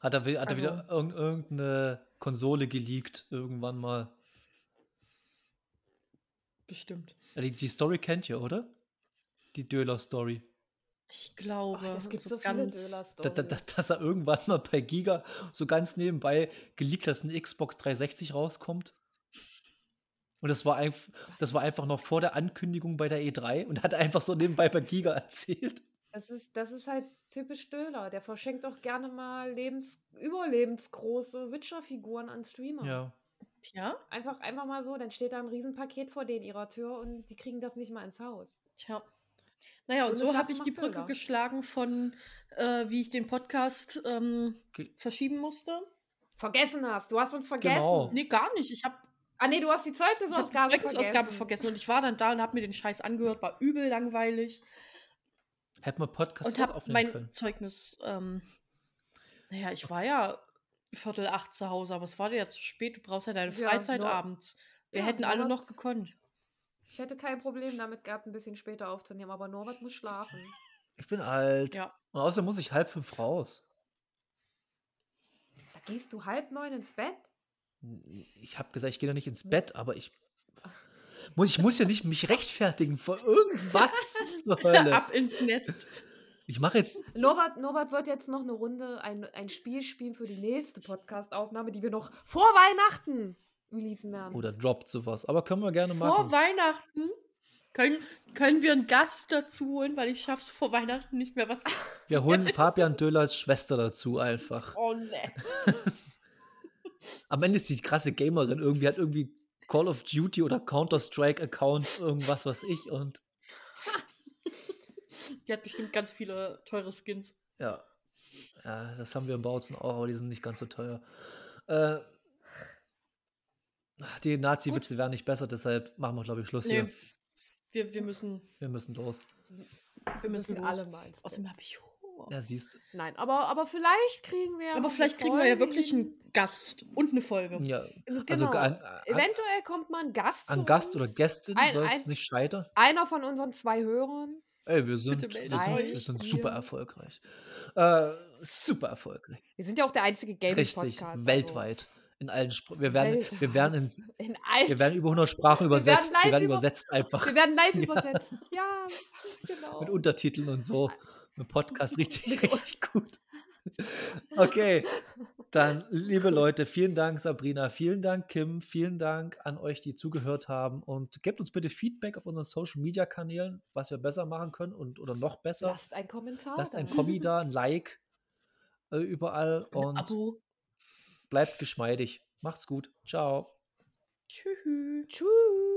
S1: Hat er, hat er
S2: Also-
S1: wieder irgend, irgendeine Konsole geleakt irgendwann mal.
S2: Bestimmt.
S1: Die, die Story kennt ihr, oder? Die Döler-Story.
S2: Ich glaube,
S4: es gibt
S2: so
S4: so viele
S2: ganz.
S1: Da, da, da, dass er irgendwann mal bei Giga so ganz nebenbei geleakt, dass eine Xbox 360 rauskommt. Und das war, einf das war einfach noch vor der Ankündigung bei der E3 und hat einfach so nebenbei bei Giga erzählt.
S4: Das ist, das ist halt typisch Döler. Der verschenkt auch gerne mal lebens überlebensgroße Witcher-Figuren an Streamer.
S1: Ja.
S2: Tja,
S4: Einfach, einfach mal so, dann steht da ein Riesenpaket vor denen ihrer Tür und die kriegen das nicht mal ins Haus.
S2: tja. Naja,
S4: So
S2: und so habe ich die Brücke
S4: Döler.
S2: geschlagen von, äh, wie ich den Podcast ähm, verschieben musste.
S4: Vergessen hast, du hast uns vergessen.
S1: Genau.
S2: Nee, gar nicht. Ich habe
S4: Ah nee, du hast die
S2: hab die
S4: Zeugnisausgabe
S2: Zeugnisausgabe
S4: vergessen.
S2: vergessen. Und ich war dann da und habe mir den Scheiß angehört, war übel langweilig.
S1: Hätten wir Podcast
S2: und habe
S1: aufnehmen
S2: mein
S1: können.
S2: Zeugnis, ähm, naja, ich war ja Viertel acht zu Hause, aber es war ja zu spät. Du brauchst ja deine
S4: Ja,
S2: Freizeit
S4: Nord-
S2: abends. Wir
S4: Ja,
S2: hätten alle noch gekonnt.
S4: Ich hätte kein Problem damit gehabt, ein bisschen später aufzunehmen, aber Norbert muss schlafen.
S1: Ich bin alt.
S2: Ja.
S1: Und außerdem muss ich halb fünf raus.
S4: Da gehst du halb neun ins Bett?
S1: Ich habe gesagt, ich gehe da nicht ins Bett, aber ich muss, ich muss ja nicht mich rechtfertigen vor irgendwas zur Hölle.
S2: Ab ins Nest.
S1: Ich mache jetzt
S4: Norbert, Norbert wird jetzt noch eine Runde, ein, ein Spiel spielen für die nächste Podcast-Aufnahme, die wir noch vor Weihnachten releasen werden.
S1: oder droppt sowas, aber können wir gerne
S2: Vor
S1: machen.
S2: Weihnachten können, können wir einen Gast dazu holen, weil ich schaff's vor Weihnachten nicht mehr was.
S1: Wir holen Fabian Döllers Schwester dazu einfach.
S2: Oh ne.
S1: Am Ende ist die krasse Gamerin irgendwie, hat irgendwie Call of Duty oder Counter-Strike-Account, irgendwas, was ich und
S2: Die hat bestimmt ganz viele teure Skins.
S1: ja. Ja, das haben wir im Bautzen auch, aber die sind nicht ganz so teuer. Äh, die Nazi-Witze werden nicht besser, deshalb machen wir, glaube ich, Schluss
S2: Nee.
S1: hier.
S2: Wir, wir müssen,
S1: Wir müssen los.
S2: wir müssen
S4: müssen
S2: los.
S4: alle mal.
S2: Außerdem habe ich Hunger.
S1: Ja, siehst
S4: Nein, aber, aber vielleicht kriegen wir.
S2: Aber vielleicht kriegen wir ja wirklich einen Gast und eine Folge.
S1: Ja,
S4: Genau.
S1: also an, an,
S4: Eventuell kommt mal ein Gast.
S1: an
S4: zu
S1: Gast oder. Gästin
S4: Ein-
S1: soll es
S4: ein-
S1: nicht scheitern.
S4: Einer von unseren zwei Hörern.
S1: Ey, wir sind, wir sind, wir sind
S4: Wir-
S1: super erfolgreich. Äh, super erfolgreich.
S4: Wir sind ja auch der einzige Gaming-Podcast.
S1: Richtig,
S4: also
S1: weltweit. In allen Spr wir werden, wir werden in,
S4: In all,
S1: wir werden über 100 Sprachen
S4: Wir werden
S1: übersetzt. Wir werden
S4: über-
S1: übersetzt einfach
S4: wir werden live
S1: Ja.
S4: übersetzen. Ja, genau.
S1: mit Untertiteln und so. Mit Podcast richtig, richtig gut. Okay, dann, liebe Leute, vielen Dank, Sabrina, vielen Dank, Kim, vielen Dank an euch, die zugehört haben und gebt uns bitte Feedback auf unseren Social Media Kanälen, was wir besser machen können und oder noch besser.
S4: Lasst einen Kommentar.
S1: Lasst ein. Kommi da, ein Like äh, überall
S2: Ein
S1: und
S2: Abo.
S1: Bleibt geschmeidig. Macht's gut. Ciao.
S2: Tschüss.
S4: Tschüss.